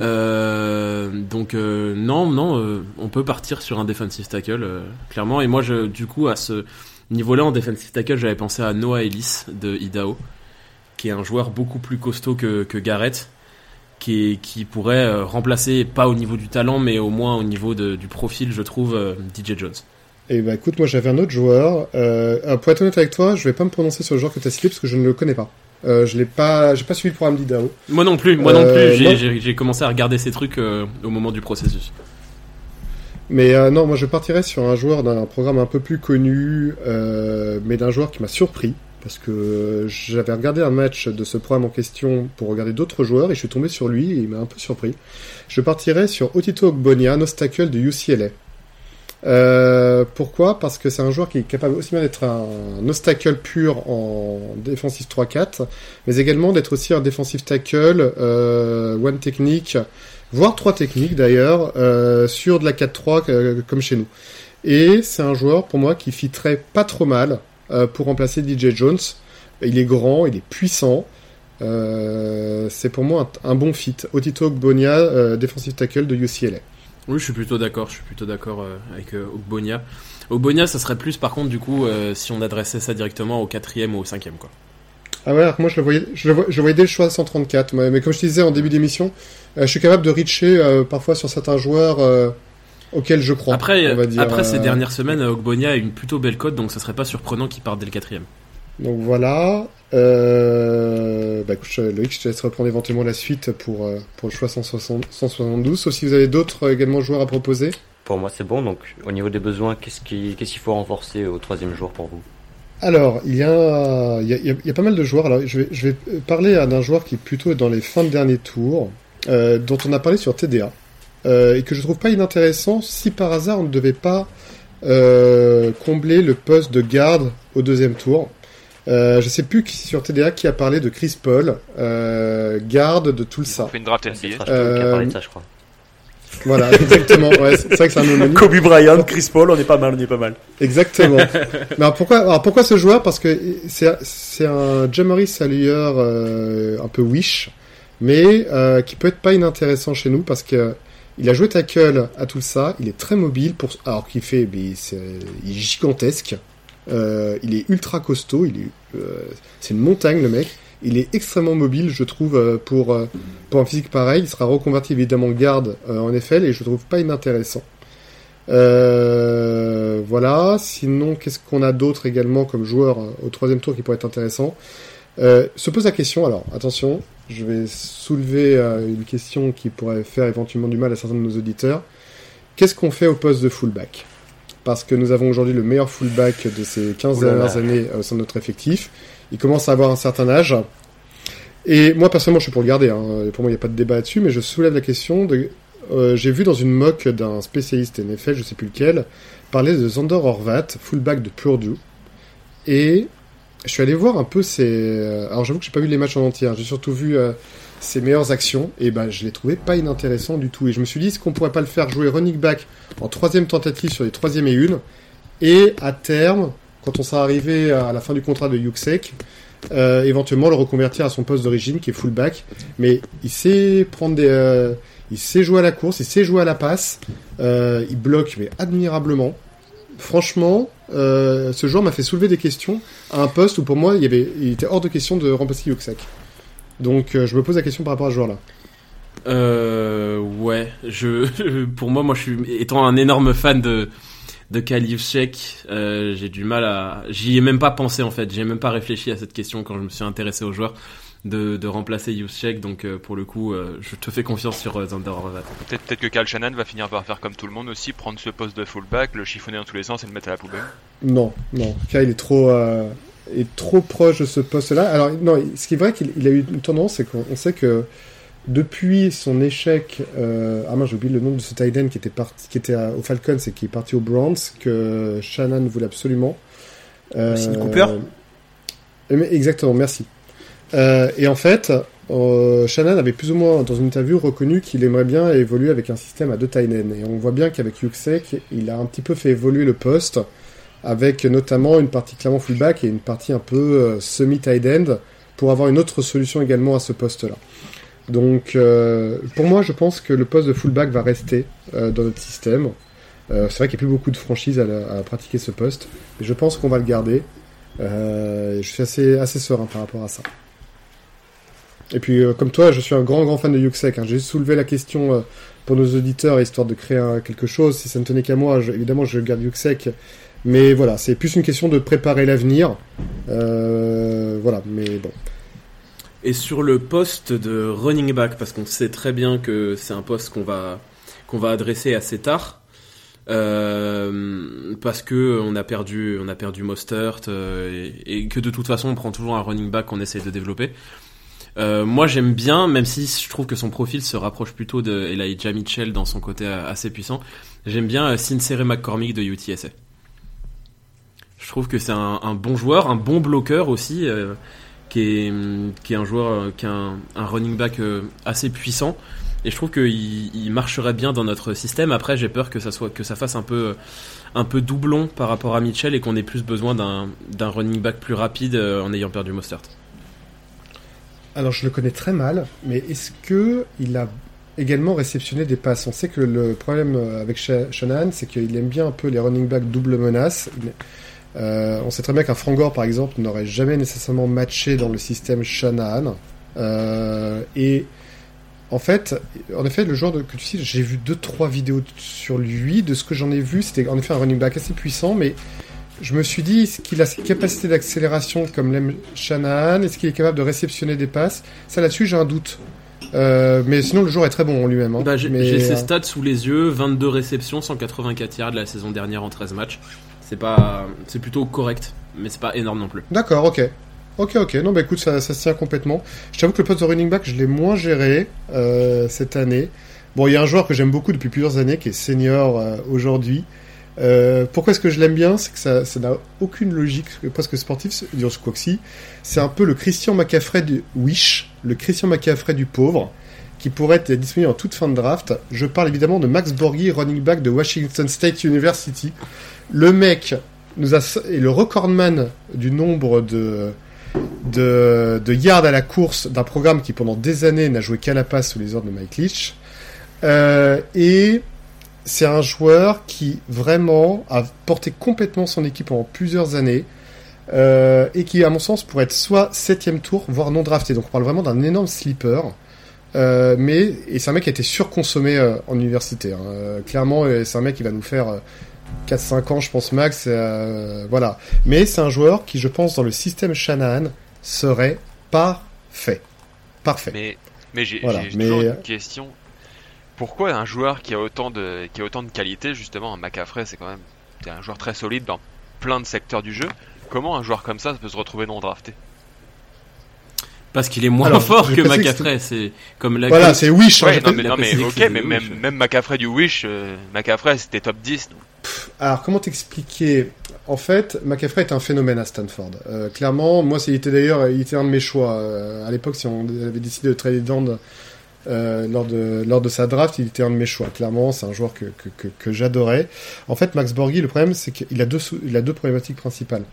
Euh, donc euh, non, non, euh, on peut partir sur un defensive tackle euh, clairement. Et moi, je, du coup, à ce niveau-là en defensive tackle, j'avais pensé à Noah Ellis de Idaho, qui est un joueur beaucoup plus costaud que, que Garrett, qui, est- qui pourrait euh, remplacer, pas au niveau du talent, mais au moins au niveau de- du profil, je trouve, euh, DJ Jones. Et bah écoute, moi j'avais un autre joueur. Euh, pour être honnête avec toi, je vais pas me prononcer sur le joueur que tu as cité parce que je ne le connais pas. Euh, je l'ai pas, j'ai pas suivi le programme d'Idaho. Moi non plus, moi non plus, j'ai- commencé à regarder ces trucs au moment du processus. Mais euh, non, moi je partirais sur un joueur d'un programme un peu plus connu, euh, mais d'un joueur qui m'a surpris. Parce que j'avais regardé un match de ce programme en question pour regarder d'autres joueurs et je suis tombé sur lui et il m'a un peu surpris. Je partirais sur Otito Ogbonia, un obstacle de UCLA. Euh, pourquoi? Parce que c'est un joueur qui est capable aussi bien d'être un, un obstacle pur en défensif 3-4, mais également d'être aussi un défensif tackle, euh, one technique, voire trois techniques d'ailleurs, euh, sur de la 4-3 euh, comme chez nous. Et c'est un joueur pour moi qui fitterait pas trop mal euh, pour remplacer DJ Jones. Il est grand, il est puissant. Euh, c'est pour moi un, bon fit. Otito Ogbonia, euh, defensive tackle de UCLA. Oui, je suis plutôt d'accord, je suis plutôt d'accord avec Ogbonia. Ogbonia, ça serait plus par contre du coup si on adressait ça directement au quatrième ou au cinquième quoi. Ah ouais, alors que moi je le voyais, je le, vois- je le voyais dès le choix 134. Mais, mais comme je te disais en début d'émission, euh, je suis capable de reacher euh, parfois sur certains joueurs euh, auxquels je crois. Après, on va dire, après ces euh, dernières semaines, Ogbonia a une plutôt belle cote, donc ça serait pas surprenant qu'il parte dès le quatrième. Donc voilà. Euh, bah écoute, Loïc, je te laisse reprendre éventuellement la suite pour, euh, pour le choix 160 172. Sauf si vous avez d'autres euh, également joueurs à proposer. Pour moi, c'est bon. Donc, au niveau des besoins, qu'est-ce qui- qu'est-ce qu'il faut renforcer au troisième jour pour vous? Alors, il y a, il y a, il y a- il y a pas mal de joueurs. Alors, je vais, je vais parler à d'un joueur qui est plutôt dans les fins de dernier tour, euh, dont on a parlé sur TDA, euh, et que je trouve pas inintéressant si par hasard on ne devait pas euh, combler le poste de garde au deuxième tour. Euh, je sais plus qui sur TDA qui a parlé de Chris Paul, euh, garde de On Tulsa. fait une draft C'est NBA. Trash Talk qui a parlé de ça, je crois. Voilà, exactement. Ouais, c'est vrai que c'est un homonyme. Kobe Bryant, Chris Paul, on est pas mal, on est pas mal. Exactement. Mais alors pourquoi, alors pourquoi ce joueur? Parce que c'est c'est un Jamari Salier euh, un peu wish, mais euh, qui peut être pas inintéressant chez nous parce que il a joué tackle à tout ça. Il est très mobile pour alors qu'il fait, mais il est gigantesque. Euh, il est ultra costaud. Il est euh, c'est une montagne le mec. Il est extrêmement mobile, je trouve, euh, pour euh, pour un physique pareil. Il sera reconverti évidemment garde euh, en FL et je trouve pas inintéressant. Euh, voilà. Sinon, qu'est-ce qu'on a d'autre également comme joueur au troisième tour qui pourrait être intéressant? Euh, Se pose la question. Alors, attention, je vais soulever euh, une question qui pourrait faire éventuellement du mal à certains de nos auditeurs. Qu'est-ce qu'on fait au poste de fullback? Parce que nous avons aujourd'hui le meilleur fullback de ces 15 Ouh là là. dernières années au sein de notre effectif. Il commence à avoir un certain âge. Et moi, personnellement, je suis pour le garder. Hein. Pour moi, il n'y a pas de débat là-dessus, mais je soulève la question de euh, j'ai vu dans une mock d'un spécialiste NFL, je sais plus lequel, parler de Zander Horvat, fullback de Purdue. Et je suis allé voir un peu ses. euh, Alors j'avoue que j'ai pas vu les matchs en entier, hein. j'ai surtout vu euh, ses meilleures actions, et ben je l'ai trouvé pas inintéressant du tout. Et je me suis dit, est-ce qu'on pourrait pas le faire jouer running back en troisième tentative sur les troisième et une, et à terme, quand on sera arrivé à la fin du contrat de Yuxek, euh, éventuellement le reconvertir à son poste d'origine qui est fullback. Mais il sait prendre des. euh, il sait jouer à la course, il sait jouer à la passe, euh, il bloque mais admirablement. Franchement, ce joueur m'a fait soulever des questions à un poste où pour moi il, il était hors de question de remplacer Yuxek. Donc je me pose la question par rapport à ce joueur-là. Euh, ouais, je, pour moi, moi, je suis étant un énorme fan de de Kalivchek, euh, j'ai du mal à, j'y ai même pas pensé en fait, j'ai même pas réfléchi à cette question quand je me suis intéressé au joueur. de, de remplacer Juszczyk. Donc euh, pour le coup, euh, je te fais confiance sur euh, Zander Horvat. Peut-être que Kyle Shannon va finir par faire comme tout le monde aussi, prendre ce poste de fullback, le chiffonner dans tous les sens et le mettre à la poubelle. Non, non. Kyle est trop, euh, est trop proche de ce poste-là. Alors, non, ce qui est vrai qu'il il a eu une tendance, c'est qu'on on sait que depuis son échec, euh, ah mince, j'ai oublié le nom de ce tight end qui était parti, qui était à- au Falcons et qui est parti aux Browns, que Shannon voulait absolument. Euh, Austin Cooper? Exactement, merci. Euh, et en fait, euh, Shannon avait plus ou moins, dans une interview, reconnu qu'il aimerait bien évoluer avec un système à deux tight ends. Et on voit bien qu'avec Yuxek, il a un petit peu fait évoluer le poste, avec notamment une partie clairement fullback et une partie un peu euh, semi-tight end, pour avoir une autre solution également à ce poste-là. Donc, euh, pour moi, je pense que le poste de fullback va rester euh, dans notre système. Euh, c'est vrai qu'il n'y a plus beaucoup de franchises à, à pratiquer ce poste, mais je pense qu'on va le garder. Je suis assez, assez serein par rapport à ça. Et puis, euh, comme toi, je suis un grand, grand fan de Yuxek. Hein. J'ai soulevé la question euh, pour nos auditeurs, histoire de créer un- quelque chose. Si ça ne tenait qu'à moi, je- évidemment, je garde Yuxek. Mais voilà, c'est plus une question de préparer l'avenir. Euh, voilà, mais bon. Et sur le poste de running back, parce qu'on sait très bien que c'est un poste qu'on va va adresser assez tard, euh, parce que on a perdu a perdu Mostert euh, et, que de toute façon on prend toujours un running back qu'on essaie de développer. Euh, moi j'aime bien, même si je trouve que son profil se rapproche plutôt de Elijah Mitchell dans son côté assez puissant. J'aime bien Sincere McCormick de UTSA. Je trouve que c'est un bon joueur, un bon bloqueur aussi. Euh, qui est, un joueur, euh, qui est un, un running back euh, assez puissant. Et je trouve qu'il il marcherait bien dans notre système. Après, j'ai peur que ça soit que ça fasse un peu un peu doublon par rapport à Mitchell et qu'on ait plus besoin d'un running back plus rapide euh, en ayant perdu Mostert. Alors, je le connais très mal, mais est-ce que il a également réceptionné des passes? On sait que le problème euh, avec Sha- Shanahan, c'est qu'il aime bien un peu les running backs double menace. Euh, on sait très bien qu'un Frangor, par exemple, n'aurait jamais nécessairement matché dans le système Shanahan. Euh, et en fait, en effet, le joueur de, que tu cites, j'ai vu deux trois vidéos sur lui. De ce que j'en ai vu, c'était en effet un running back assez puissant, mais je me suis dit, est-ce qu'il a cette capacité d'accélération comme l'aime Shanahan? Est-ce qu'il est capable de réceptionner des passes? Ça, là-dessus, j'ai un doute. Euh, mais sinon, le joueur est très bon en lui-même. hein. Bah, j'ai ses stats sous les yeux 22 réceptions, 184 yards la saison dernière en 13 matchs. C'est pas, c'est plutôt correct, mais c'est pas énorme non plus. D'accord, ok. Ok, ok. Non, bah écoute, ça, ça se tient complètement. Je t'avoue que le poste de running back, je l'ai moins géré euh, cette année. Bon, il y a un joueur que j'aime beaucoup depuis plusieurs années, qui est senior euh, aujourd'hui. Euh, pourquoi est-ce que je l'aime bien? C'est que ça n'a aucune logique presque sportive, c'est- dire que. C'est un peu le Christian McCaffrey du Wish, le Christian McCaffrey du pauvre, qui pourrait être disponible en toute fin de draft. Je parle évidemment de Max Borghi, running back de Washington State University. Le mec nous est le recordman du nombre de yards à la course d'un programme qui pendant des années n'a joué qu'à la passe sous les ordres de Mike Leach. Euh, et c'est un joueur qui vraiment a porté complètement son équipe pendant plusieurs années euh, et qui, à mon sens, pourrait être soit septième tour, voire non drafté. Donc on parle vraiment d'un énorme sleeper. Euh, mais et c'est un mec qui a été surconsommé en université. hein. Clairement, c'est un mec qui va nous faire 4-5 ans, je pense max. euh, voilà. Mais c'est un joueur qui, je pense, dans le système Shanahan, serait parfait. Parfait. Mais, mais j'ai Voilà, j'ai mais- toujours une question. Pourquoi un joueur qui a autant de, qui a autant de qualité, justement, un McCaffrey, c'est quand même un joueur très solide dans plein de secteurs du jeu. Comment un joueur comme ça peut se retrouver non drafté? Parce qu'il est moins Alors, fort que McCaffrey. C'est comme la. Voilà, c'est Wish. hein, Ouais, non mais, non, ok, mais même, même McCaffrey du Wish, euh, McCaffrey c'était top 10. donc. Alors, comment t'expliquer? En fait, McCaffrey est un phénomène à Stanford. Euh, clairement, moi, il était d'ailleurs, il était un de mes choix. Euh, à l'époque, si on avait décidé de trader down euh, lors, de, lors de sa draft, il était un de mes choix. Clairement, c'est un joueur que, que, que, que j'adorais. En fait, Max Borghi, le problème, c'est qu'il a deux, sou- il a deux problématiques principales.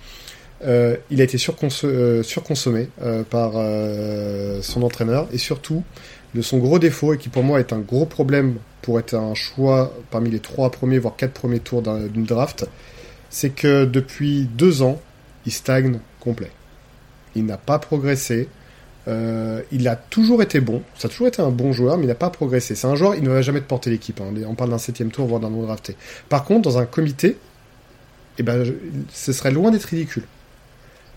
Euh, il a été euh, surconsommé euh, par son entraîneur et surtout, de son gros défaut et qui pour moi est un gros problème pour être un choix parmi les trois premiers voire quatre premiers tours d'un- d'une draft, c'est que depuis deux ans, il stagne complet. Il n'a pas progressé. Il a toujours été bon. Ça a toujours été un bon joueur, mais il n'a pas progressé. C'est un joueur, il ne va jamais te porter l'équipe. hein. On parle d'un septième tour, voire d'un non drafté. Par contre, dans un comité, eh ben, ce serait loin d'être ridicule.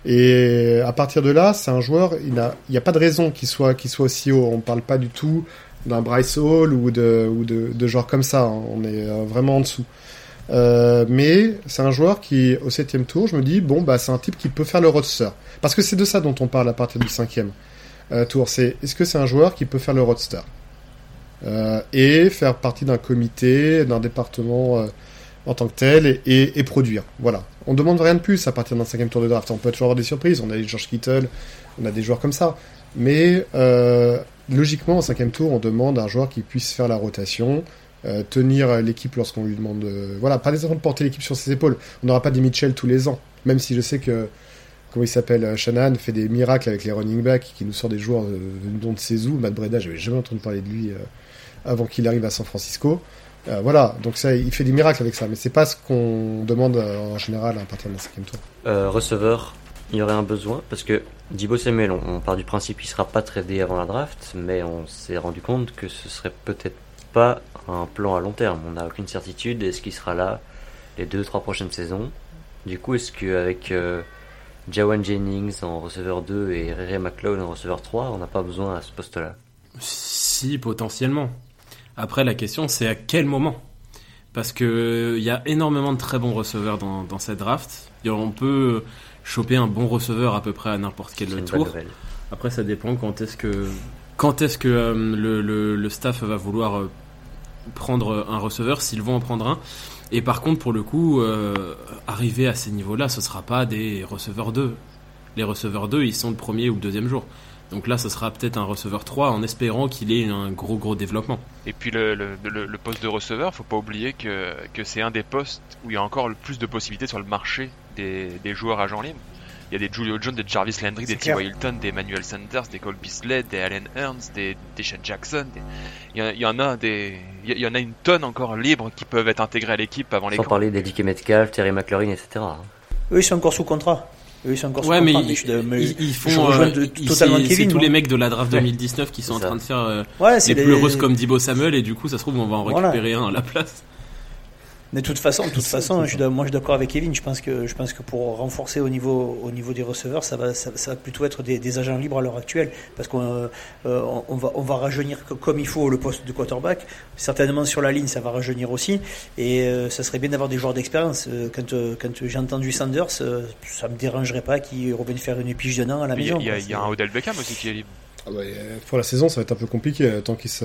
Et à partir de là, c'est un joueur, il n'y a, pas de raison qu'il soit, qu'il soit aussi haut. On parle pas du tout d'un Bryce Hall ou de, ou de, de joueurs comme ça. hein. On est euh, vraiment en dessous. Euh, mais c'est un joueur qui, au septième tour, je me dis, bon, bah, c'est un type qui peut faire le roadster. Parce que c'est de ça dont on parle à partir du cinquième euh, tour. C'est, est-ce que c'est un joueur qui peut faire le roadster? Euh, et faire partie d'un comité, d'un département en tant que tel et, et, produire. Voilà. On demande rien de plus à partir d'un cinquième tour de draft. On peut toujours avoir des surprises. On a des George Kittle, on a des joueurs comme ça. Mais euh, logiquement, au cinquième tour, on demande un joueur qui puisse faire la rotation, euh, tenir l'équipe lorsqu'on lui demande. de- voilà, pas nécessairement de porter l'équipe sur ses épaules. On n'aura pas des Mitchell tous les ans. Même si je sais que comment il s'appelle, euh, Shanahan fait des miracles avec les running backs, qui nous sort des joueurs euh, venus de ses. Matt Breda, j'avais jamais entendu parler de lui euh, avant qu'il arrive à San Francisco. Euh, voilà, donc ça, il fait des miracles avec ça, mais c'est pas ce qu'on demande euh, en général à partir d'un cinquième tour. Euh, receveur, il y aurait un besoin parce que Dibo Samuel, on, on part du principe qu'il sera pas tradé avant la draft, mais on s'est rendu compte que ce serait peut-être pas un plan à long terme. On n'a aucune certitude. Est-ce qu'il sera là les deux trois prochaines saisons? Du coup, est-ce qu'avec euh, Jawan Jennings en receveur 2 et Rere McLeod en receveur 3, on n'a pas besoin à ce poste-là? Si, potentiellement. Après, la question, c'est à quel moment? Parce que il y a énormément de très bons receveurs dans, dans cette draft. Et on peut choper un bon receveur à peu près à n'importe quel tour. Après, ça dépend quand est-ce que quand est-ce que euh, le, le, le staff va vouloir euh, prendre un receveur, s'ils vont en prendre un. Et par contre, pour le coup, euh, arriver à ces niveaux-là, ce sera pas des receveurs 2. Les receveurs 2, ils sont le premier ou le deuxième jour. Donc là, ce sera peut-être un receveur 3 en espérant qu'il ait un gros gros développement. Et puis le, le, le, le poste de receveur, faut pas oublier que, que c'est un des postes où il y a encore le plus de possibilités sur le marché des, des joueurs agents libres. Il y a des Julio Jones, des Jarvis Landry, des. T.Y. Hilton, des Manuel Sanders, des Cole Beasley, des Allen Hearns, des, des Shane Jackson. des- Il, y a, il y en a des, il y en a une tonne encore libres qui peuvent être intégrés à l'équipe avant les Sans camps. parler d'Eddie Metcalf, Terry McLaurin, etc. hein. Eux, ils sont encore sous contrat. Eux, ils sont encore Ouais, mais, contrat. ils, je te- mais ils- ils je font. rejoins euh, de- totalement c'est- Kevin, C'est tous les mecs de la draft Ouais. 2019 qui sont en train de faire euh, Ouais, c'est les les- plus comme Dibo Samuel et du coup, ça se trouve, on va en Voilà. récupérer un à la place. Mais de toute façon, de toute façon, je suis moi je suis d'accord avec Kevin. Je pense que je pense que pour renforcer au niveau au niveau des receveurs, ça va ça, ça va plutôt être des, des agents libres à l'heure actuelle, parce qu'on euh, on, va on va rajeunir co- comme il faut le poste de quarterback. Certainement sur la ligne, ça va rajeunir aussi, et euh, ça serait bien d'avoir des joueurs d'expérience. Euh, quand euh, quand j'ai entendu Sanders, ça me dérangerait pas qu'il revienne faire une pige d'un an à la maison. il y a- y un Odell Beckham aussi qui est libre. Ah euh, pour la saison, ça va être un peu compliqué tant qu'ils se,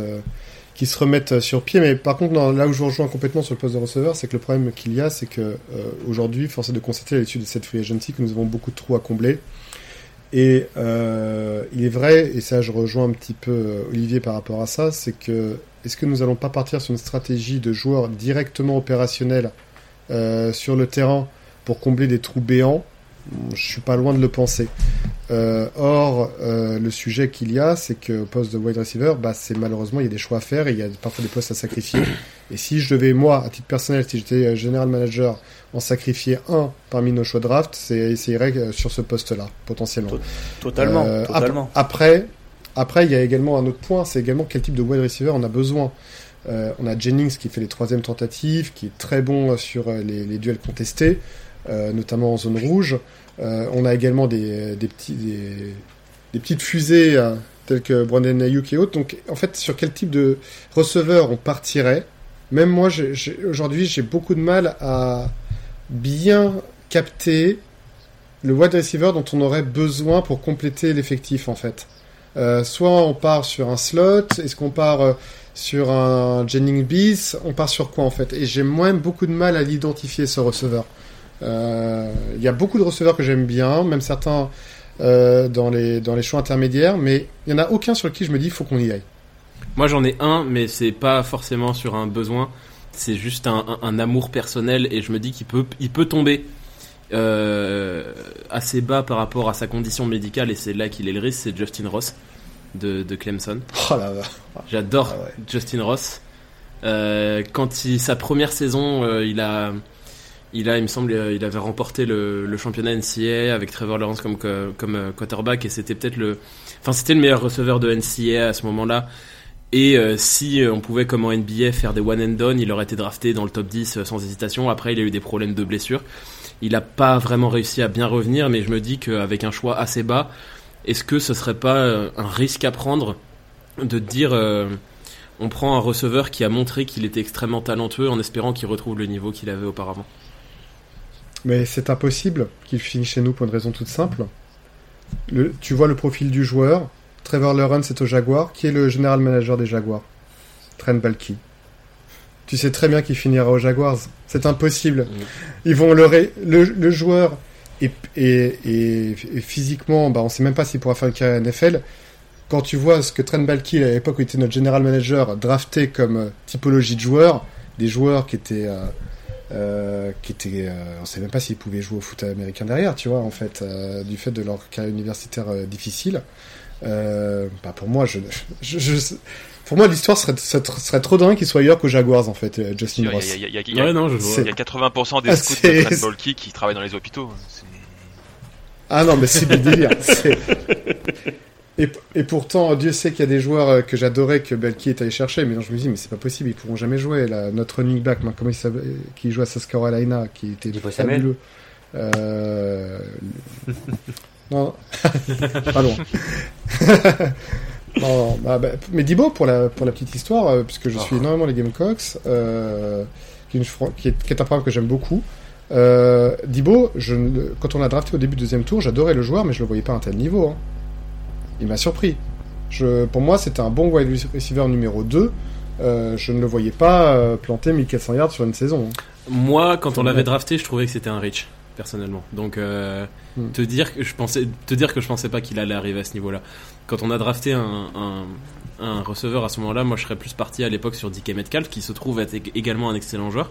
qu'ils se remettent sur pied. Mais par contre, là où je vous rejoins complètement sur le poste de receveur, c'est que le problème qu'il y a, c'est que euh, aujourd'hui, force est de constater à l'issue de cette free agency que nous avons beaucoup de trous à combler. Et euh, il est vrai, et ça je rejoins un petit peu euh, Olivier par rapport à ça, c'est que est-ce que nous allons pas partir sur une stratégie de joueurs directement opérationnels sur le terrain pour combler des trous béants Je suis pas loin de le penser. Euh, or, euh, le sujet qu'il y a, c'est que au poste de wide receiver, bah, c'est malheureusement il y a des choix à faire et il y a parfois des postes à sacrifier. Et si je devais moi, à titre personnel, si j'étais euh, general manager, en sacrifier un parmi nos choix de draft, c'est essayerait sur ce poste-là potentiellement. Totalement, Euh, ap- totalement. Après, après, il y a également un autre point, c'est également quel type de wide receiver on a besoin. On a Jennings qui fait les troisièmes tentatives, qui est très bon sur les, les duels contestés, notamment en zone rouge. Euh, on a également des, petites fusées euh, telles que Brandon Ayuk et autres. Donc, en fait, sur quel type de receveur on partirait? Même moi, aujourd'hui, j'ai beaucoup de mal à bien capter le wide receiver dont on aurait besoin pour compléter l'effectif, en fait. Euh, soit on part sur un slot, est-ce qu'on part euh, sur un Jennings bis, on part sur quoi en fait? Et j'ai moi-même beaucoup de mal à l'identifier ce receveur. Euh, Il y a beaucoup de receveurs que j'aime bien, même certains euh, dans les dans les choix intermédiaires, mais il y en a aucun sur lequel je me dis faut qu'on y aille. Moi j'en ai un, mais c'est pas forcément sur un besoin, c'est juste un, un- un amour personnel et je me dis qu'il peut, il peut tomber euh, assez bas par rapport à sa condition médicale et c'est là qu'il est le risque, c'est Justin Ross de, de Clemson. Oh là là. J'adore Ah ouais. Justin Ross. Euh, quand il, sa première saison, euh, il a, il a, il me semble, euh, il avait remporté le, championnat NCAA avec Trevor Lawrence comme co- comme euh, quarterback et c'était peut-être le, enfin c'était le meilleur receveur de NCAA à ce moment-là. Et euh, si euh, on pouvait, comme en NBA, faire des one and done, il aurait été drafté dans le top 10 euh, sans hésitation. Après, il a eu des problèmes de blessure. il a pas vraiment réussi à bien revenir, mais je me dis qu'avec un choix assez bas, est-ce que ce serait pas euh, un risque à prendre de dire euh, on prend un receveur qui a montré qu'il était extrêmement talentueux en espérant qu'il retrouve le niveau qu'il avait auparavant? Mais c'est impossible qu'il finisse chez nous pour une raison toute simple. Le, tu vois le profil du joueur. Trevor Lawrence est au Jaguar. Qui est le général manager des Jaguars? Trent Balky. Tu sais très bien qu'il finira aux Jaguars. C'est impossible. Ils vont le, ré- le, le joueur et, et, et, et physiquement, bah, on sait même pas s'il pourra faire une carrière NFL. Quand tu vois ce que Trent Balky, à l'époque où il était notre general manager, drafté comme euh, typologie de joueurs, des joueurs qui étaient, euh, euh, qui étaient, euh, on sait même pas s'ils pouvaient jouer au foot américain derrière, tu vois, en fait, euh, du fait de leur carrière universitaire euh, difficile. Euh, bah, pour moi, je, je, je- pour moi, l'histoire serait, serait, serait trop dingue qu'il soit ailleurs qu'aux Jaguars, en fait, Justin Ross. il y a- il y a- il y a- Ouais, non, je vois. C'est- il y a 80% des Ah, scouts de Trent qui travaillent dans les hôpitaux. Ah non, mais c'est du délire. Et, et pourtant, Dieu sait qu'il y a des joueurs euh, que j'adorais que Belki est allé chercher, mais non, je me dis, mais c'est pas possible, ils pourront jamais jouer. Là, notre running back, comment il s'appelle, qui joue à South Carolina, qui était fabuleux. Euh... non, pas loin. non, bah, bah, mais Dibo, pour la, pour la petite histoire, euh, puisque je suis Oh. énormément les Gamecocks, euh, qui, est une fran- qui, est, qui est un programme que j'aime beaucoup. Euh, Dibo, je, quand on l'a drafté au début du deuxième tour, j'adorais le joueur, mais je le voyais pas à un tel niveau. hein. Il m'a surpris. Je, pour moi, c'était un bon wide receiver numéro 2. Euh, je ne le voyais pas euh, planter 1400 yards sur une saison. hein. Moi, quand on l'avait drafté, je trouvais que c'était un reach, personnellement. Donc, euh, Hmm. te dire que je pensais, te dire que je pensais pas qu'il allait arriver à ce niveau-là. Quand on a drafté un, un, un receveur à ce moment-là, moi, je serais plus parti à l'époque sur DK Metcalf, qui se trouve être ég- également un excellent joueur.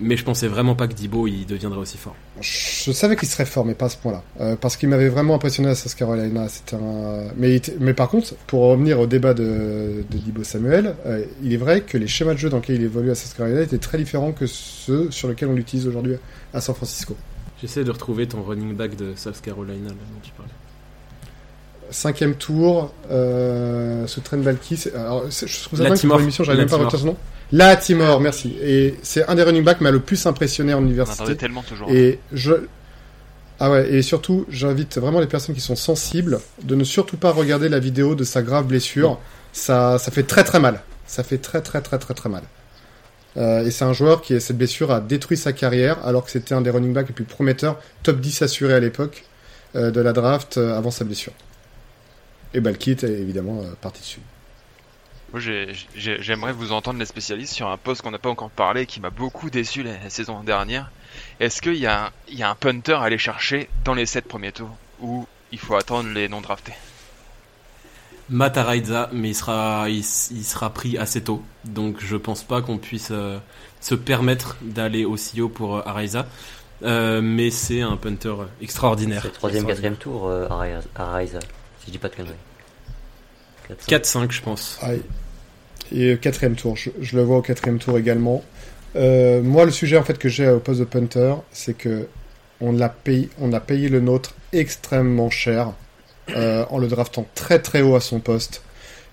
Mais je pensais vraiment pas que Dibo il deviendrait aussi fort. Je savais qu'il serait fort, mais pas à ce point-là. Euh, parce qu'il m'avait vraiment impressionné à South Carolina. C'était un... mais, par contre, pour revenir au débat de, de Dibo Samuel, euh, il est vrai que les schémas de jeu dans lesquels il évolue à South Carolina étaient très différents que ceux sur lesquels on l'utilise aujourd'hui à San Francisco. J'essaie de retrouver ton running back de South Carolina là, dont tu parlais. Cinquième tour, euh, ce Trent Balky. c'est- Alors, je trouve ça dingue pour l'émission, j'arrive même pas à retenir son nom. Latimore, merci. Et c'est un des running backs qui m'a le plus impressionné en On université. attendait tellement toujours. Et je. Ah ouais, et surtout, j'invite vraiment les personnes qui sont sensibles de ne surtout pas regarder la vidéo de sa grave blessure. Ça, ça fait très très mal. Ça fait très très très très très mal. Euh, et c'est un joueur qui, cette blessure, a détruit sa carrière, alors que c'était un des running backs les plus prometteurs, top 10 assuré à l'époque euh, de la draft euh, avant sa blessure. Et Balkit est évidemment euh, parti dessus. Moi, j'aimerais vous entendre les spécialistes sur un poste qu'on n'a pas encore parlé, qui m'a beaucoup déçu la, la saison dernière. Est-ce qu'il y, a un- il y a un punter à aller chercher dans les 7 premiers tours, ou il faut attendre les non draftés? Matt Araiza, mais il sera, il, sera pris assez tôt. Donc je pense pas qu'on puisse euh, se permettre d'aller aussi haut pour euh, Araiza. Euh, mais c'est un punter extraordinaire. C'est le troisième, quatrième tour euh, je dis pas de conneries. 400. 4-5 je pense. Ah, et euh, quatrième tour, je, je le vois au quatrième tour également. Euh, moi, le sujet en fait que j'ai au poste de punter, c'est que on l'a payé, on a payé le nôtre extrêmement cher euh, en le draftant très très haut à son poste.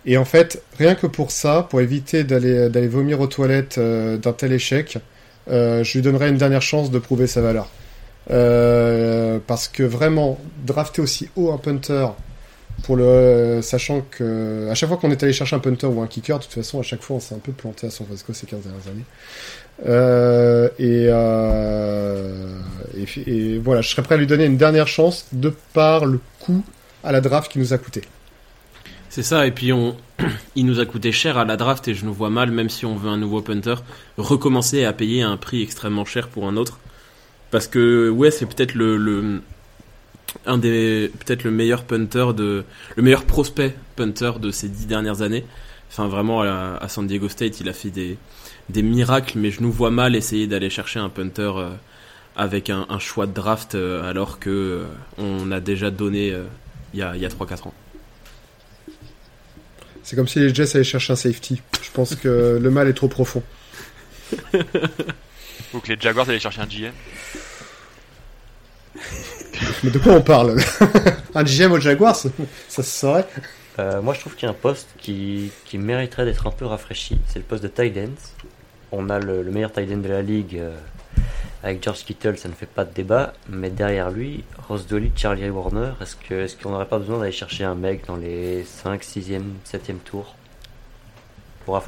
Et en fait, rien que pour ça, pour éviter d'aller d'aller vomir aux toilettes euh, d'un tel échec, euh, je lui donnerais une dernière chance de prouver sa valeur. Euh, parce que vraiment, drafter aussi haut un punter, pour le sachant que à chaque fois qu'on est allé chercher un punter ou un kicker, de toute façon, à chaque fois, on s'est un peu planté à San Francisco ces 15 dernières années. Euh, et, euh, et, voilà, je serais prêt à lui donner une dernière chance de par le coût à la draft qui nous a coûté. C'est ça, et puis il nous a coûté cher à la draft et je nous vois mal, même si on veut un nouveau punter, recommencer à payer un prix extrêmement cher pour un autre. Parce que ouais, c'est peut-être le un des peut-être le meilleur punter de le meilleur prospect punter de ces dix dernières années. Enfin vraiment à, à San Diego State, il a fait des des miracles, mais je nous vois mal essayer d'aller chercher un punter euh, avec un, un choix de draft euh, alors que euh, on a déjà donné euh, il y a il y a 3-4 ans. C'est comme si les Jets allaient chercher un safety. Je pense que le mal est trop profond. Ou que les Jaguars allaient chercher un GM Mais de quoi on parle? Un GM au Jaguars, ça se saurait. Euh, moi, je trouve qu'il y a un poste qui, mériterait d'être un peu rafraîchi. C'est le poste de tight end. On a le, le meilleur tight end de la ligue, euh, avec George Kittle, ça ne fait pas de débat, mais derrière lui, Ross Dolly, Charlie Warner, est-ce qu'on n'aurait pas besoin d'aller chercher un mec dans les 5, 6e, 7e tours pour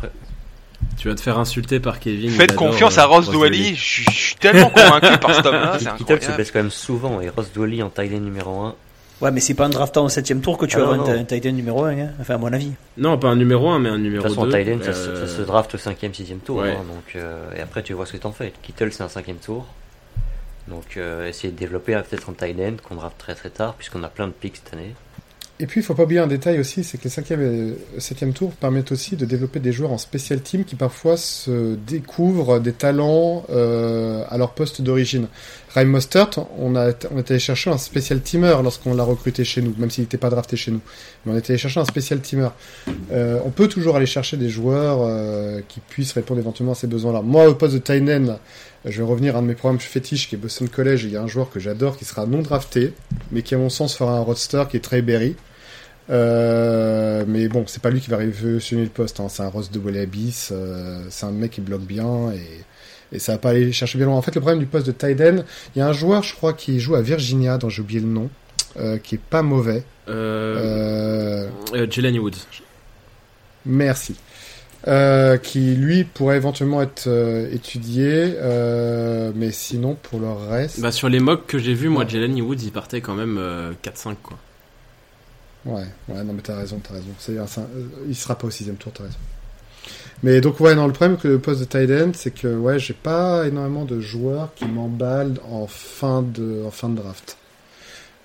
Tu vas te faire insulter par Kevin. Faites confiance euh, à Ross Ross Dwelly. Je suis- tellement convaincu par cet homme-là, Kittle se blesse quand même souvent et Ross Dolly en tight end numéro 1. Ouais, mais c'est pas en draftant au 7ème tour que tu Ah vas avoir un, un end numéro 1, hein. enfin à mon avis. Non, pas un numéro 1, mais un De numéro toute façon, 2. en tight end, ça, se- euh, ça se draft au 5e, 6e tour. Ouais. hein, donc, euh, et après, tu vois ce que t'en fais. Kittle, c'est un 5e tour. Donc, euh, essayer de développer euh, peut-être un tight end qu'on draft très très tard, puisqu'on a plein de picks cette année. Et puis, il faut pas oublier un détail aussi, c'est que les 5e et 7e tours permettent aussi de développer des joueurs en special team qui parfois se découvrent des talents euh, à leur poste d'origine. Ryan Mostert, on a, on est allé chercher un special teamer lorsqu'on l'a recruté chez nous, même s'il n'était pas drafté chez nous. Mais on est allé chercher un special teamer. Euh, on peut toujours aller chercher des joueurs euh, qui puissent répondre éventuellement à ces besoins-là. Moi, au poste de end, je vais revenir à un de mes programmes fétiches qui est Boston College. Il y a un joueur que j'adore qui sera non drafté, mais qui à mon sens fera un roster qui est Trey Berry. Euh, mais bon, c'est pas lui qui va révolutionner le poste. Hein. C'est un Ross de Wallabies. Euh, c'est un mec qui bloque bien et, et ça va pas aller chercher bien loin. En fait, le problème du poste de end, il y a un joueur, je crois, qui joue à Virginia, dont j'ai oublié le nom, euh, qui est pas mauvais. Euh, Euh, euh, Jalen Woods. Merci. Euh, qui lui pourrait éventuellement être euh, étudié, euh, mais sinon pour le reste, Bah, sur les mocks que j'ai vus, moi. Jalen Woods, il partait quand même euh, 4-5, quoi. Ouais, ouais, non mais t'as raison, t'as raison. C'est, un- euh, il sera pas au sixième tour, t'as raison. Mais donc ouais, non, le problème que le poste de tight end, c'est que ouais, j'ai pas énormément de joueurs qui m'emballent en fin de, en fin de draft.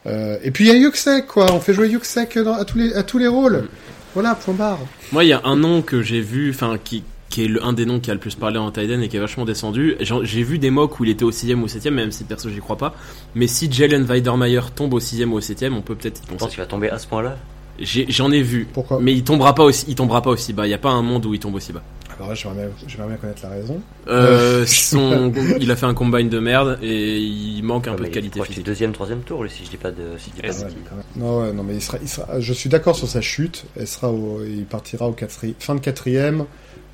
Euh, et puis il y a Yuxek, quoi. On fait jouer Yuxek à tous les, à tous les rôles. Mm. Voilà, point barre. Moi, il y a un nom que j'ai vu, enfin, qui, qui est le, un des noms qui a le plus parlé en Tiden et qui est vachement descendu. J'ai vu des mocks où il était au 6ème ou au 7ème, même si perso j'y crois pas. Mais si Jalen Weidermeyer tombe au 6ème ou au 7ème, on peut peut-être y Je pense penser. qu'il va tomber à ce point-là? J'en ai, vu. Pourquoi? Mais il tombera pas aussi, il tombera pas aussi bas. Il y a pas un monde où il tombe aussi bas. Alors là, j'aimerais bien, j'aimerais bien connaître la raison. Euh, son, il a fait un combine de merde et il manque un Ouais, peu mais de je qualité physique. deuxième, troisième tour, lui, si je dis pas de, si je dis pas de c'est- même. Non, ouais, non, mais il sera, il sera, je suis d'accord sur sa chute. Elle sera au, il partira au quatri- fin de quatrième,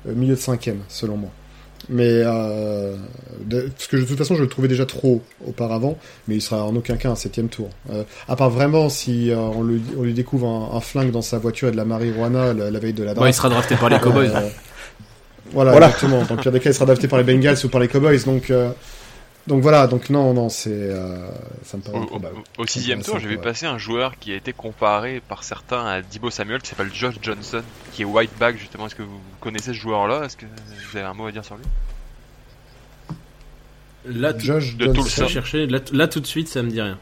milieu de cinquième, selon moi. Mais euh, de, parce que de toute façon, je le trouvais déjà trop auparavant, mais il sera en aucun cas un septième tour. Euh, à part vraiment si euh, on, lui, on lui découvre un, un flingue dans sa voiture et de la marijuana la, la veille de la Bon, draft. il sera drafté par les Cowboys. Euh, voilà, Voilà. exactement. Dans le pire des cas, il sera drafté par les Bengals ou par les Cowboys. Donc, euh, donc voilà. Donc non, non, c'est, euh, ça me paraît Au, au- au sixième tour, j'ai vu passer un joueur qui a été comparé par certains à Dibo Samuel, qui s'appelle Josh Johnson, qui est white back justement. Est-ce que vous connaissez ce joueur-là? Est-ce que vous avez un mot à dire sur lui? Là, tout, Josh de Johnson. Cherchais, là, là, tout de suite, ça me dit rien.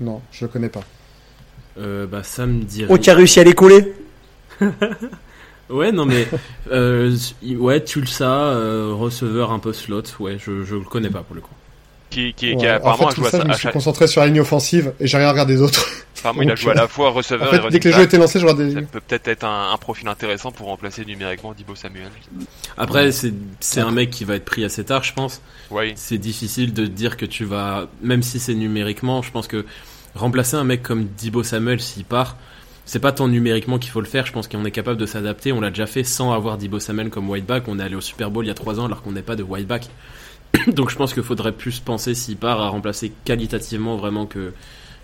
Non, je le connais pas. Euh, bah, ça me dit Oh, tu as réussi à les coller Ouais, non mais euh, ouais, Tulsa, euh, receveur un peu slot, ouais, je je le connais pas pour le coup. Qui, qui, qui Ouais, a en fait, apparemment à, ça, je me suis concentré sur la ligne offensive et j'ai rien regardé des autres. apparemment, il a joué à la fois receveur En et running dès que les jeux étaient lancés, je regardais. Ça peut peut-être être un, un profil intéressant pour remplacer numériquement Dibo Samuel. Après, c'est c'est un mec qui va être pris assez tard, je pense. Oui, C'est difficile de dire que tu vas, même si c'est numériquement, je pense que remplacer un mec comme Dibo Samuel s'il part, c'est pas tant numériquement qu'il faut le faire. Je pense qu'on est capable de s'adapter. On l'a déjà fait sans avoir Dibo Samuel comme back. On est allé au Super Bowl il y a trois ans alors qu'on n'est pas de back. Donc je pense qu'il faudrait plus penser s'il part à remplacer qualitativement vraiment que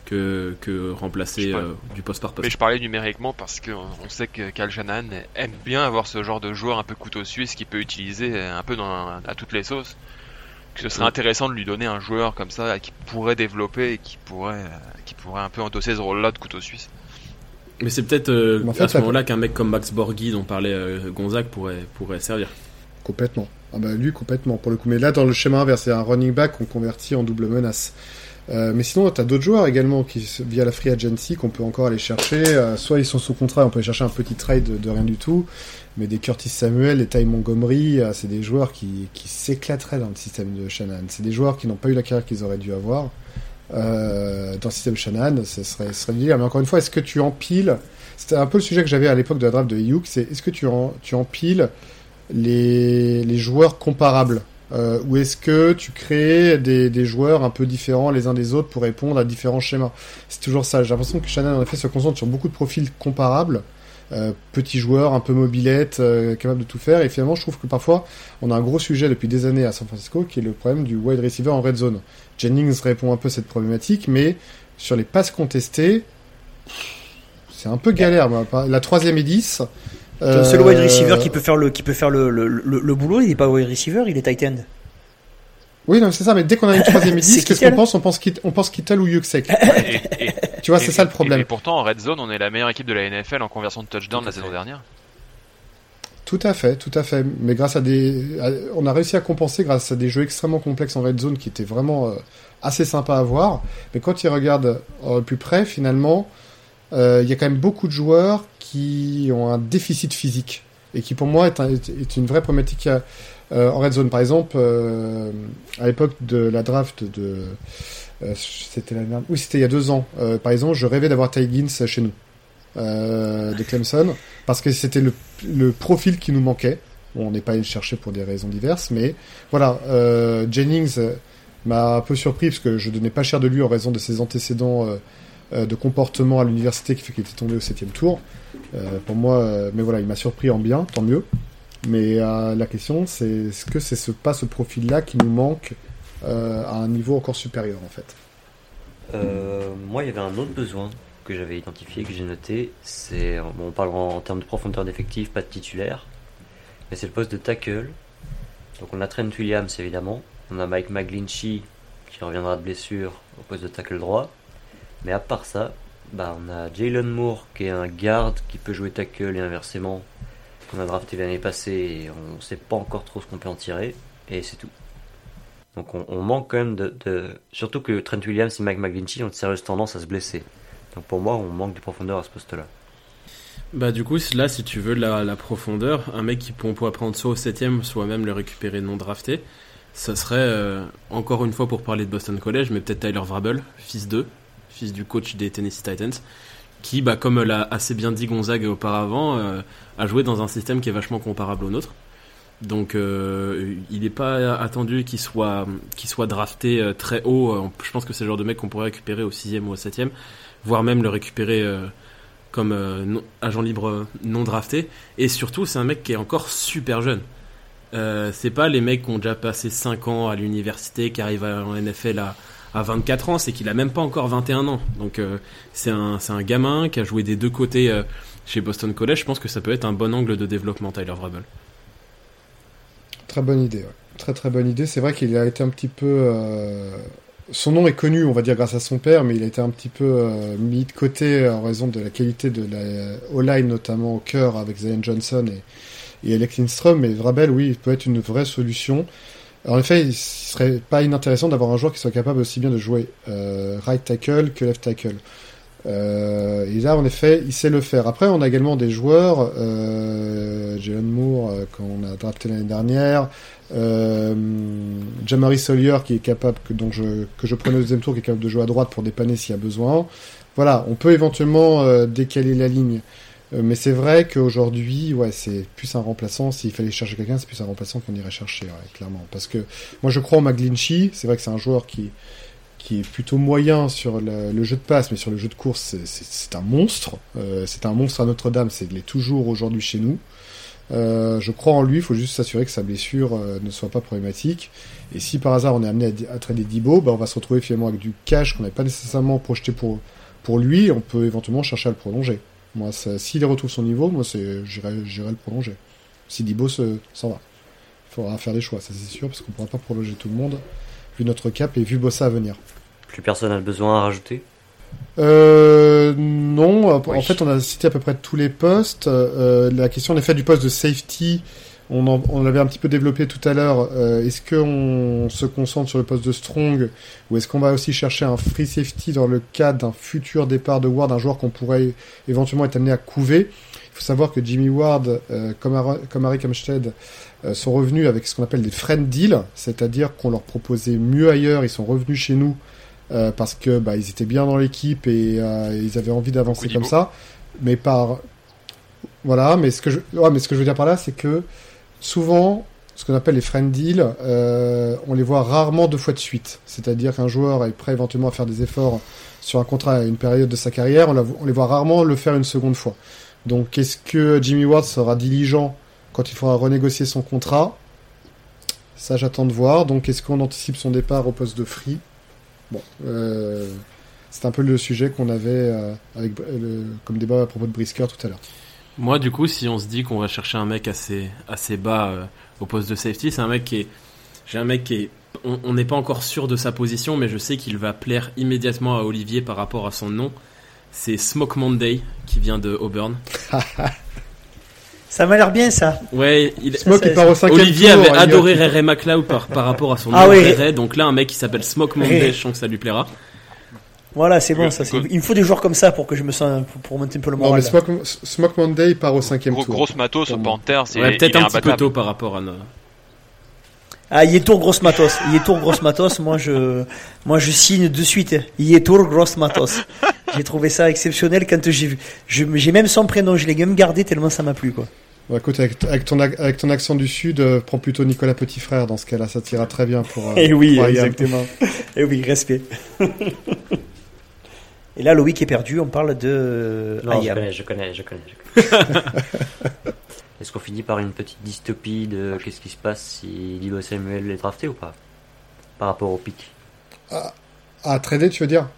que, que remplacer euh, du poste par poste. mais je parlais numériquement parce que on on sait que Cal Shanahan aime bien avoir ce genre de joueur un peu couteau suisse qu'il peut utiliser un peu dans, à toutes les sauces. Que ce serait Ouais. intéressant de lui donner un joueur comme ça qui pourrait développer et qui pourrait, euh, qui pourrait un peu endosser ce rôle-là de couteau suisse. Mais c'est peut-être euh, Mais en fait, à ce moment-là qu'un mec comme Max Borghi dont parlait euh, Gonzague pourrait, pourrait servir. Complètement. Ah bah lui, complètement, pour le coup. Mais là, dans le schéma inverse, c'est un running back qu'on convertit en double menace. Euh, mais sinon, tu as d'autres joueurs également qui, via la free agency, qu'on peut encore aller chercher. Euh, soit ils sont sous contrat, on peut aller chercher un petit trade de, de rien du tout. Mais des Curtis Samuel, des Ty Montgomery, euh, c'est des joueurs qui, qui s'éclateraient dans le système de Shannon. C'est des joueurs qui n'ont pas eu la carrière qu'ils auraient dû avoir. Euh, dans le système Shannon, ce serait, serait le délire. Mais encore une fois, est-ce que tu empiles C'était un peu le sujet que j'avais à l'époque de la draft de Hugh, c'est est-ce que tu, tu empiles les, les joueurs comparables euh, ou est-ce que tu crées des, des joueurs un peu différents les uns des autres pour répondre à différents schémas? C'est toujours ça. J'ai l'impression que Shannon en effet se concentre sur beaucoup de profils comparables, euh, petit joueur, un peu mobilette, euh, capable de tout faire. Et finalement, je trouve que parfois, on a un gros sujet depuis des années à San Francisco, qui est le problème du wide receiver en red zone. Jennings répond un peu à cette problématique, mais sur les passes contestées, c'est un peu galère. moi. La troisième et 10. Le seul wide receiver euh, qui peut faire le, qui peut faire le, le, le, le boulot, il n'est pas wide receiver, il est tight end. Oui, non, c'est ça, mais dès qu'on a une troisième et C'est 10, qu'est-ce qu'on pense? On pense, Kit- on pense Kittel ou Yuxek. Et- et- Tu vois, c'est ça le problème. Et, pourtant, en red zone, on est la meilleure équipe de la NFL en conversion de touchdown la saison dernière. Tout à fait, tout à fait. Mais grâce à des, à- on a réussi à compenser grâce à des jeux extrêmement complexes en red zone qui étaient vraiment euh, assez sympas à voir. Mais quand ils regardent euh, plus près, finalement, euh, il y a quand même beaucoup de joueurs qui ont un déficit physique et qui, pour moi, est, un- est- est une vraie problématique euh, en red zone. Par exemple, euh, à l'époque de la draft de, euh, c'était l'année dernière- oui, c'était il y a deux ans. Euh, par exemple, je rêvais d'avoir Ty chez nous euh, de Clemson parce que c'était le, le profil qui nous manquait. Bon, on n'est pas allé le chercher pour des raisons diverses, mais voilà. Euh, Jennings euh, m'a un peu surpris parce que je donnais pas cher de lui en raison de ses antécédents euh, de comportement à l'université qui fait qu'il était tombé au septième tour. Pour moi, mais voilà, il m'a surpris en bien, tant mieux. Mais la question, c'est est-ce que c'est ce, pas ce profil-là qui nous manque à un niveau encore supérieur en fait Euh, moi, il y avait un autre besoin que j'avais identifié, que j'ai noté. C'est, on parle en, en termes de profondeur d'effectif, pas de titulaire, mais c'est le poste de tackle. Donc on a Trent Williams évidemment, on a Mike McGlinchey qui reviendra de blessure au poste de tackle droit. Mais à part ça, bah, on a Jalen Moore qui est un garde qui peut jouer tackle et inversement, qu'on a drafté l'année passée et on ne sait pas encore trop ce qu'on peut en tirer, et c'est tout. Donc on, manque quand même de, de- Surtout que Trent Williams et Mike McGlinchey ont une sérieuse tendance à se blesser. Donc pour moi, on manque de profondeur à ce poste-là. Bah du coup, là, si tu veux de la, la profondeur, un mec qui on pourrait prendre soit au septième, soit même le récupérer non drafté, ça serait euh, encore une fois pour parler de Boston College, mais peut-être Tyler Vrabel, fils d'eux, fils du coach des Tennessee Titans, qui, bah, comme l'a assez bien dit Gonzague auparavant, euh, a joué dans un système qui est vachement comparable au nôtre. Donc, euh, il n'est pas attendu qu'il soit, qu'il soit drafté euh, très haut. Euh, Je pense que c'est le genre de mec qu'on pourrait récupérer au sixième ou au septième, voire même le récupérer comme agent libre non drafté. Et surtout, c'est un mec qui est encore super jeune. C'est pas les mecs qui ont déjà passé 5 ans à l'université, qui arrivent en NFL à, à 24 ans, c'est qu'il a même pas encore 21 ans. Donc c'est un, un gamin qui a joué des deux côtés chez Boston College. Je pense que ça peut être un bon angle de développement, Tyler Vrabel. Très bonne idée. C'est vrai qu'il a été un petit peu. euh, Son nom est connu, on va dire, grâce à son père, mais il a été un petit peu euh, mis de côté en raison de la qualité de la O-line, notamment au cœur avec Zion Johnson et, et Alex Lindstrom. Mais Vrabel, oui, il peut être une vraie solution. En effet, il serait pas inintéressant d'avoir un joueur qui soit capable aussi bien de jouer euh, right tackle que left tackle. Euh, et là, en effet, il sait le faire. Après, on a également des joueurs, euh, Jalen Moore, euh, qu'on a drafté l'année dernière, euh, Jamari Sawyer, qui est capable, que, dont je, que je prenais au deuxième tour, qui est capable de jouer à droite pour dépanner s'il y a besoin. Voilà, on peut éventuellement euh, décaler la ligne. Euh, mais c'est vrai qu'aujourd'hui, ouais, c'est plus un remplaçant. S'il fallait chercher quelqu'un, c'est plus un remplaçant qu'on irait chercher, ouais, clairement. Parce que moi, je crois en McGlinchey. C'est vrai que c'est un joueur qui, qui est plutôt moyen sur le, jeu de passe, mais sur le jeu de course, c'est- un monstre. Euh, c'est un monstre à Notre-Dame, c'est est toujours aujourd'hui chez nous. Euh, je crois en lui, il faut juste s'assurer que sa blessure euh, ne soit pas problématique. Et si par hasard on est amené à, à trader Dibo, bah, on va se retrouver finalement avec du cash qu'on n'avait pas nécessairement projeté pour, pour lui. On peut éventuellement chercher à le prolonger. Moi, s'il retrouve son niveau, moi, j'irai, le prolonger. Si Dibo se, s'en va. Il faudra faire des choix, ça c'est sûr, parce qu'on ne pourra pas prolonger tout le monde, vu notre cap et vu Bossa à venir. Plus personne n'a le besoin à rajouter. Euh, non, en Oui. fait, on a cité à peu près tous les postes. Euh, la question, en effet, du poste de safety, on, en- on l'avait un petit peu développé tout à l'heure. Euh, est-ce qu'on se concentre sur le poste de strong ou est-ce qu'on va aussi chercher un free safety dans le cadre d'un futur départ de Ward, un joueur qu'on pourrait éventuellement être amené à couver? Il faut savoir que Jimmy Ward, euh, comme, Ar- comme Harry Kamstead, euh, sont revenus avec ce qu'on appelle des friend deals, c'est-à-dire qu'on leur proposait mieux ailleurs, ils sont revenus chez nous euh, parce que bah, ils étaient bien dans l'équipe et euh, ils avaient envie d'avancer comme ça. Mais par voilà, mais ce que je ouais, mais ce que je veux dire par là, c'est que souvent ce qu'on appelle les friend deals, euh, on les voit rarement deux fois de suite. C'est-à-dire qu'un joueur est prêt éventuellement à faire des efforts sur un contrat à une période de sa carrière, on, la- on les voit rarement le faire une seconde fois. Donc, est-ce que Jimmy Ward sera diligent quand il faudra renégocier son contrat? Ça, j'attends de voir. Donc, est-ce qu'on anticipe son départ au poste de free? Bon, euh, c'est un peu le sujet qu'on avait euh, avec euh, comme débat à propos de Brisker tout à l'heure. Moi, du coup, si on se dit qu'on va chercher un mec assez, assez bas euh, au poste de safety, c'est un mec qui est. J'ai un mec qui est. On on n'est pas encore sûr de sa position, mais je sais qu'il va plaire immédiatement à Olivier par rapport à son nom. C'est Smoke Monday, qui vient de Auburn. Ça m'a l'air bien ça. Ouais, il, Smoke, ça, il part au cinquième Olivier tour, avait il- adoré Ray McLeod par, par rapport à son Ah nom oui. Ray, donc là un mec qui s'appelle Smoke Monday, Ray. je sens que ça lui plaira. Voilà, c'est bon ça. le- Il me faut des joueurs comme ça pour que je me sens pour, pour monter un peu le Non, mais moral. Smoke, Smoke Monday part au cinquième Gros, tour. grosse matos au. Panthers, c'est Ouais, peut-être un petit peu tôt par rapport à nos... Ah, Yetour Grosse Matos. Yetour Grosse Matos. Moi, je, moi, je signe de suite. Yetour Grosse Matos. J'ai trouvé ça exceptionnel quand j'ai vu. J'ai même son prénom. Je l'ai même gardé tellement ça m'a plu, quoi. Bon, écoute, avec, avec ton, ac- avec ton accent du Sud, euh, prends plutôt Nicolas Petit Frère dans ce cas-là, ça t'ira très bien pour. euh, Eh oui, pour exactement. Eh oui, respect. Et là, Loïc est perdu. On parle de Non, je connais, je connais, je connais. je connais. Est-ce qu'on finit par une petite dystopie de qu'est-ce qui se passe si Dibo Samuel est drafté ou pas? Par rapport au pic. À trader, tu veux dire?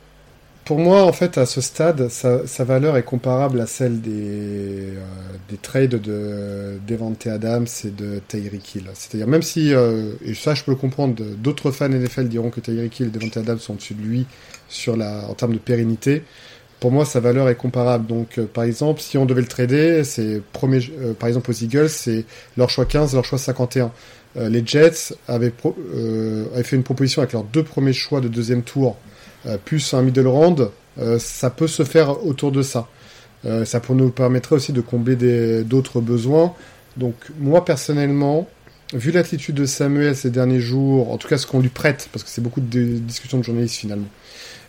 Pour moi, en fait, à ce stade, sa, valeur est comparable à celle des, euh, des trades de Devante Adams et de Tyreek Hill. C'est-à-dire, même si, euh, et ça je peux le comprendre, d'autres fans NFL diront que Tyreek Hill et Devante Adams sont au-dessus de lui sur la, en termes de pérennité, pour moi, sa valeur est comparable. Donc, euh, par exemple, si on devait le trader, c'est premier, par exemple aux Eagles, c'est leur choix 15, leur choix 51. Euh, les Jets avaient, fait une proposition avec leurs deux premiers choix de deuxième tour, plus un middle round. Euh, ça peut se faire autour de ça. Euh, ça pour nous permettrait aussi de combler d'autres besoins. Donc, moi personnellement, vu l'attitude de Samuel ces derniers jours, en tout cas ce qu'on lui prête, parce que c'est beaucoup de discussions de journalistes finalement,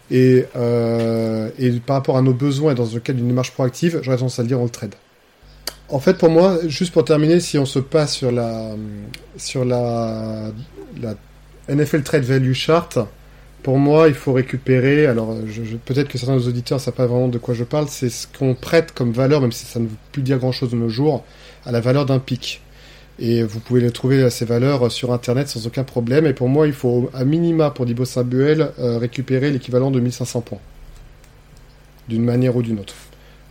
et, euh, et par rapport à nos besoins et dans le cadre d'une démarche proactive, j'aurais tendance à le dire on le trade. En fait, pour moi, juste pour terminer, si on se passe sur la sur la NFL Trade Value Chart, pour moi, il faut récupérer. Alors, je- peut-être que certains de nos auditeurs ne savent pas vraiment de quoi je parle. C'est ce qu'on prête comme valeur, même si ça ne veut plus dire grand-chose de nos jours, à la valeur d'un pic. Et vous pouvez trouver ces valeurs sur Internet sans aucun problème. Et pour moi, il faut à minima pour Dibo Samuel euh, récupérer l'équivalent de 1500 points, d'une manière ou d'une autre.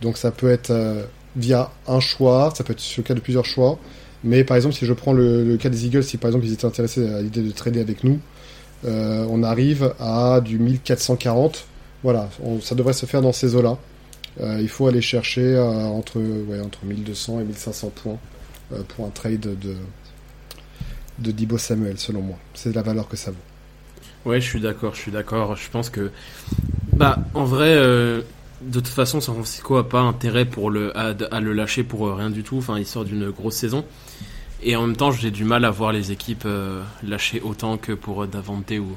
Donc ça peut être euh, via un choix, ça peut être sur le cas de plusieurs choix. Mais par exemple, si je prends le cas des Eagles, si par exemple ils étaient intéressés à l'idée de trader avec nous, euh, on arrive à du 1440. Voilà, ça devrait se faire dans ces eaux-là. Euh, il faut aller chercher euh, entre, entre 1200 et 1500 points pour un trade de, de Dibo Samuel, selon moi. C'est la valeur que ça vaut. Ouais, je suis d'accord, je suis d'accord. Je pense que, bah, en vrai, de toute façon, San Francisco a pas intérêt pour le à, à le lâcher pour rien du tout. Enfin, il sort d'une grosse saison. Et en même temps, j'ai du mal à voir les équipes euh, lâcher autant que pour euh, Davante ou,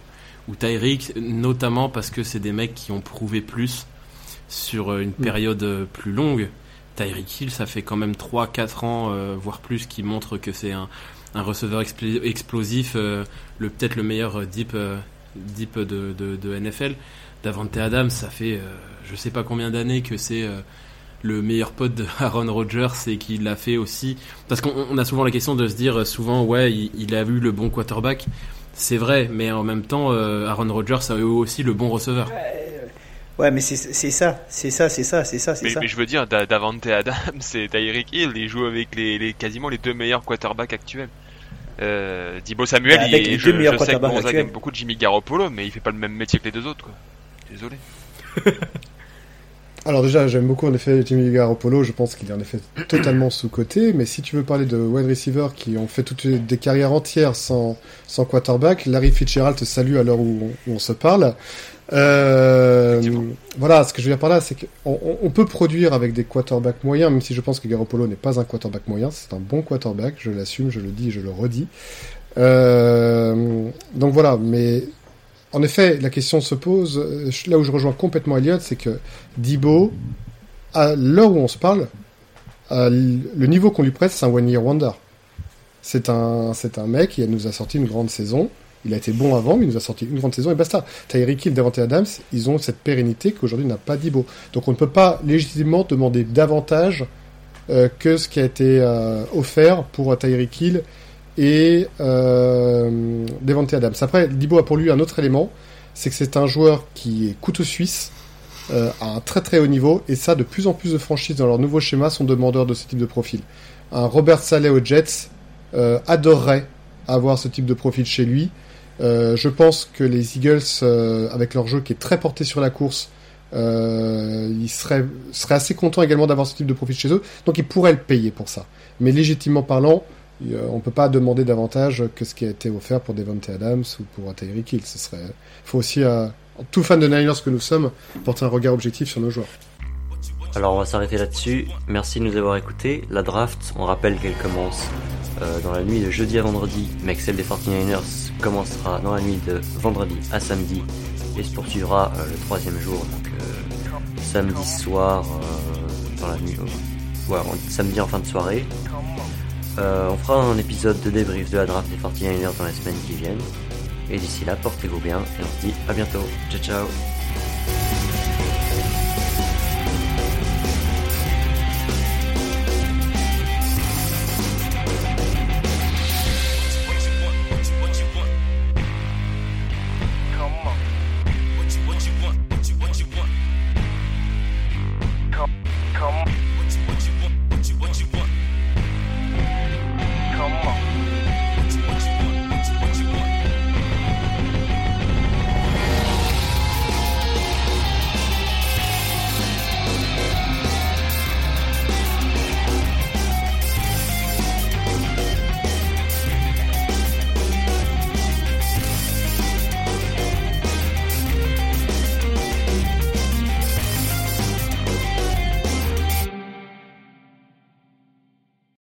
ou Tyreek, notamment parce que c'est des mecs qui ont prouvé plus sur euh, une période euh, plus longue. Tyreek Hill, ça fait quand même 3-4 ans, euh, voire plus, qui montre que c'est un, un receveur expl- explosif, euh, le peut-être le meilleur deep, euh, deep de, de, de NFL. Davante Adams, ça fait je sais pas combien d'années que c'est le meilleur pote de Aaron Rodgers et qu'il l'a fait aussi. Parce qu'on on a souvent la question de se dire euh, souvent, ouais, il, il a eu le bon quarterback. C'est vrai, mais en même temps, euh, Aaron Rodgers a eu aussi le bon receveur. Ouais, mais c'est c'est ça, c'est ça, c'est ça, c'est ça, c'est Mais, ça. mais je veux dire, Da- Davante Adams et Tyreek Hill, ils jouent avec les, les quasiment les deux meilleurs quarterbacks actuels. Euh, Dibo Samuel, Bah, il les je, deux meilleurs je sais que Gonzague aime beaucoup Jimmy Garoppolo, mais il fait pas le même métier que les deux autres, quoi. Désolé. Alors déjà, j'aime beaucoup en effet Jimmy Garoppolo, je pense qu'il est en effet totalement sous-coté, mais si tu veux parler de wide receivers qui ont fait toutes des carrières entières sans, sans quarterback, Larry Fitzgerald te salue à l'heure où, on- où on se parle. Euh, voilà, ce que je veux dire par là, c'est qu'on on- on peut produire avec des quarterbacks moyens, même si je pense que Garoppolo n'est pas un quarterback moyen, c'est un bon quarterback, je l'assume, je le dis, je le redis. Euh, donc voilà, mais en effet, la question se pose, euh, là où je rejoins complètement Elliott, c'est que Dibo, à l'heure où on se parle, l- le niveau qu'on lui prête, c'est un one year wonder. C'est un, c'est un mec qui nous a sorti une grande saison. Il a été bon avant, mais il nous a sorti une grande saison et basta. Tyreek Hill, Davante Adams, ils ont cette pérennité qu'aujourd'hui n'a pas Dibo. Donc on ne peut pas légitimement demander davantage euh, que ce qui a été euh, offert pour Tyreek Hill et euh, Devante Adams. Après, Dibo a pour lui un autre élément, c'est que c'est un joueur qui est couteau suisse, euh, à un très très haut niveau, et ça, de plus en plus de franchises dans leur nouveau schéma sont demandeurs de ce type de profil. Un Robert Saleh aux Jets euh, adorerait avoir ce type de profil chez lui. Euh, je pense que les Eagles, avec leur jeu qui est très porté sur la course, ils seraient, assez contents également d'avoir ce type de profil chez eux, donc ils pourraient le payer pour ça. Mais légitimement parlant, on peut pas demander davantage que ce qui a été offert pour Devontae Adams ou pour Tyreek Hill. Ce faut aussi, euh, tout fan de Niners que nous sommes, porter un regard objectif sur nos joueurs. Alors on va s'arrêter là-dessus. Merci de nous avoir écoutés. La draft, on rappelle qu'elle commence euh, dans la nuit de jeudi à vendredi, mais que celle des 49ers commencera dans la nuit de vendredi à samedi et se poursuivra euh, le troisième jour, donc euh, samedi soir euh, dans la nuit. euh, samedi en fin de soirée. Euh, on fera un épisode de débrief de la draft des 49ers dans les semaines qui viennent. Et d'ici là, portez-vous bien et on se dit à bientôt. Ciao ciao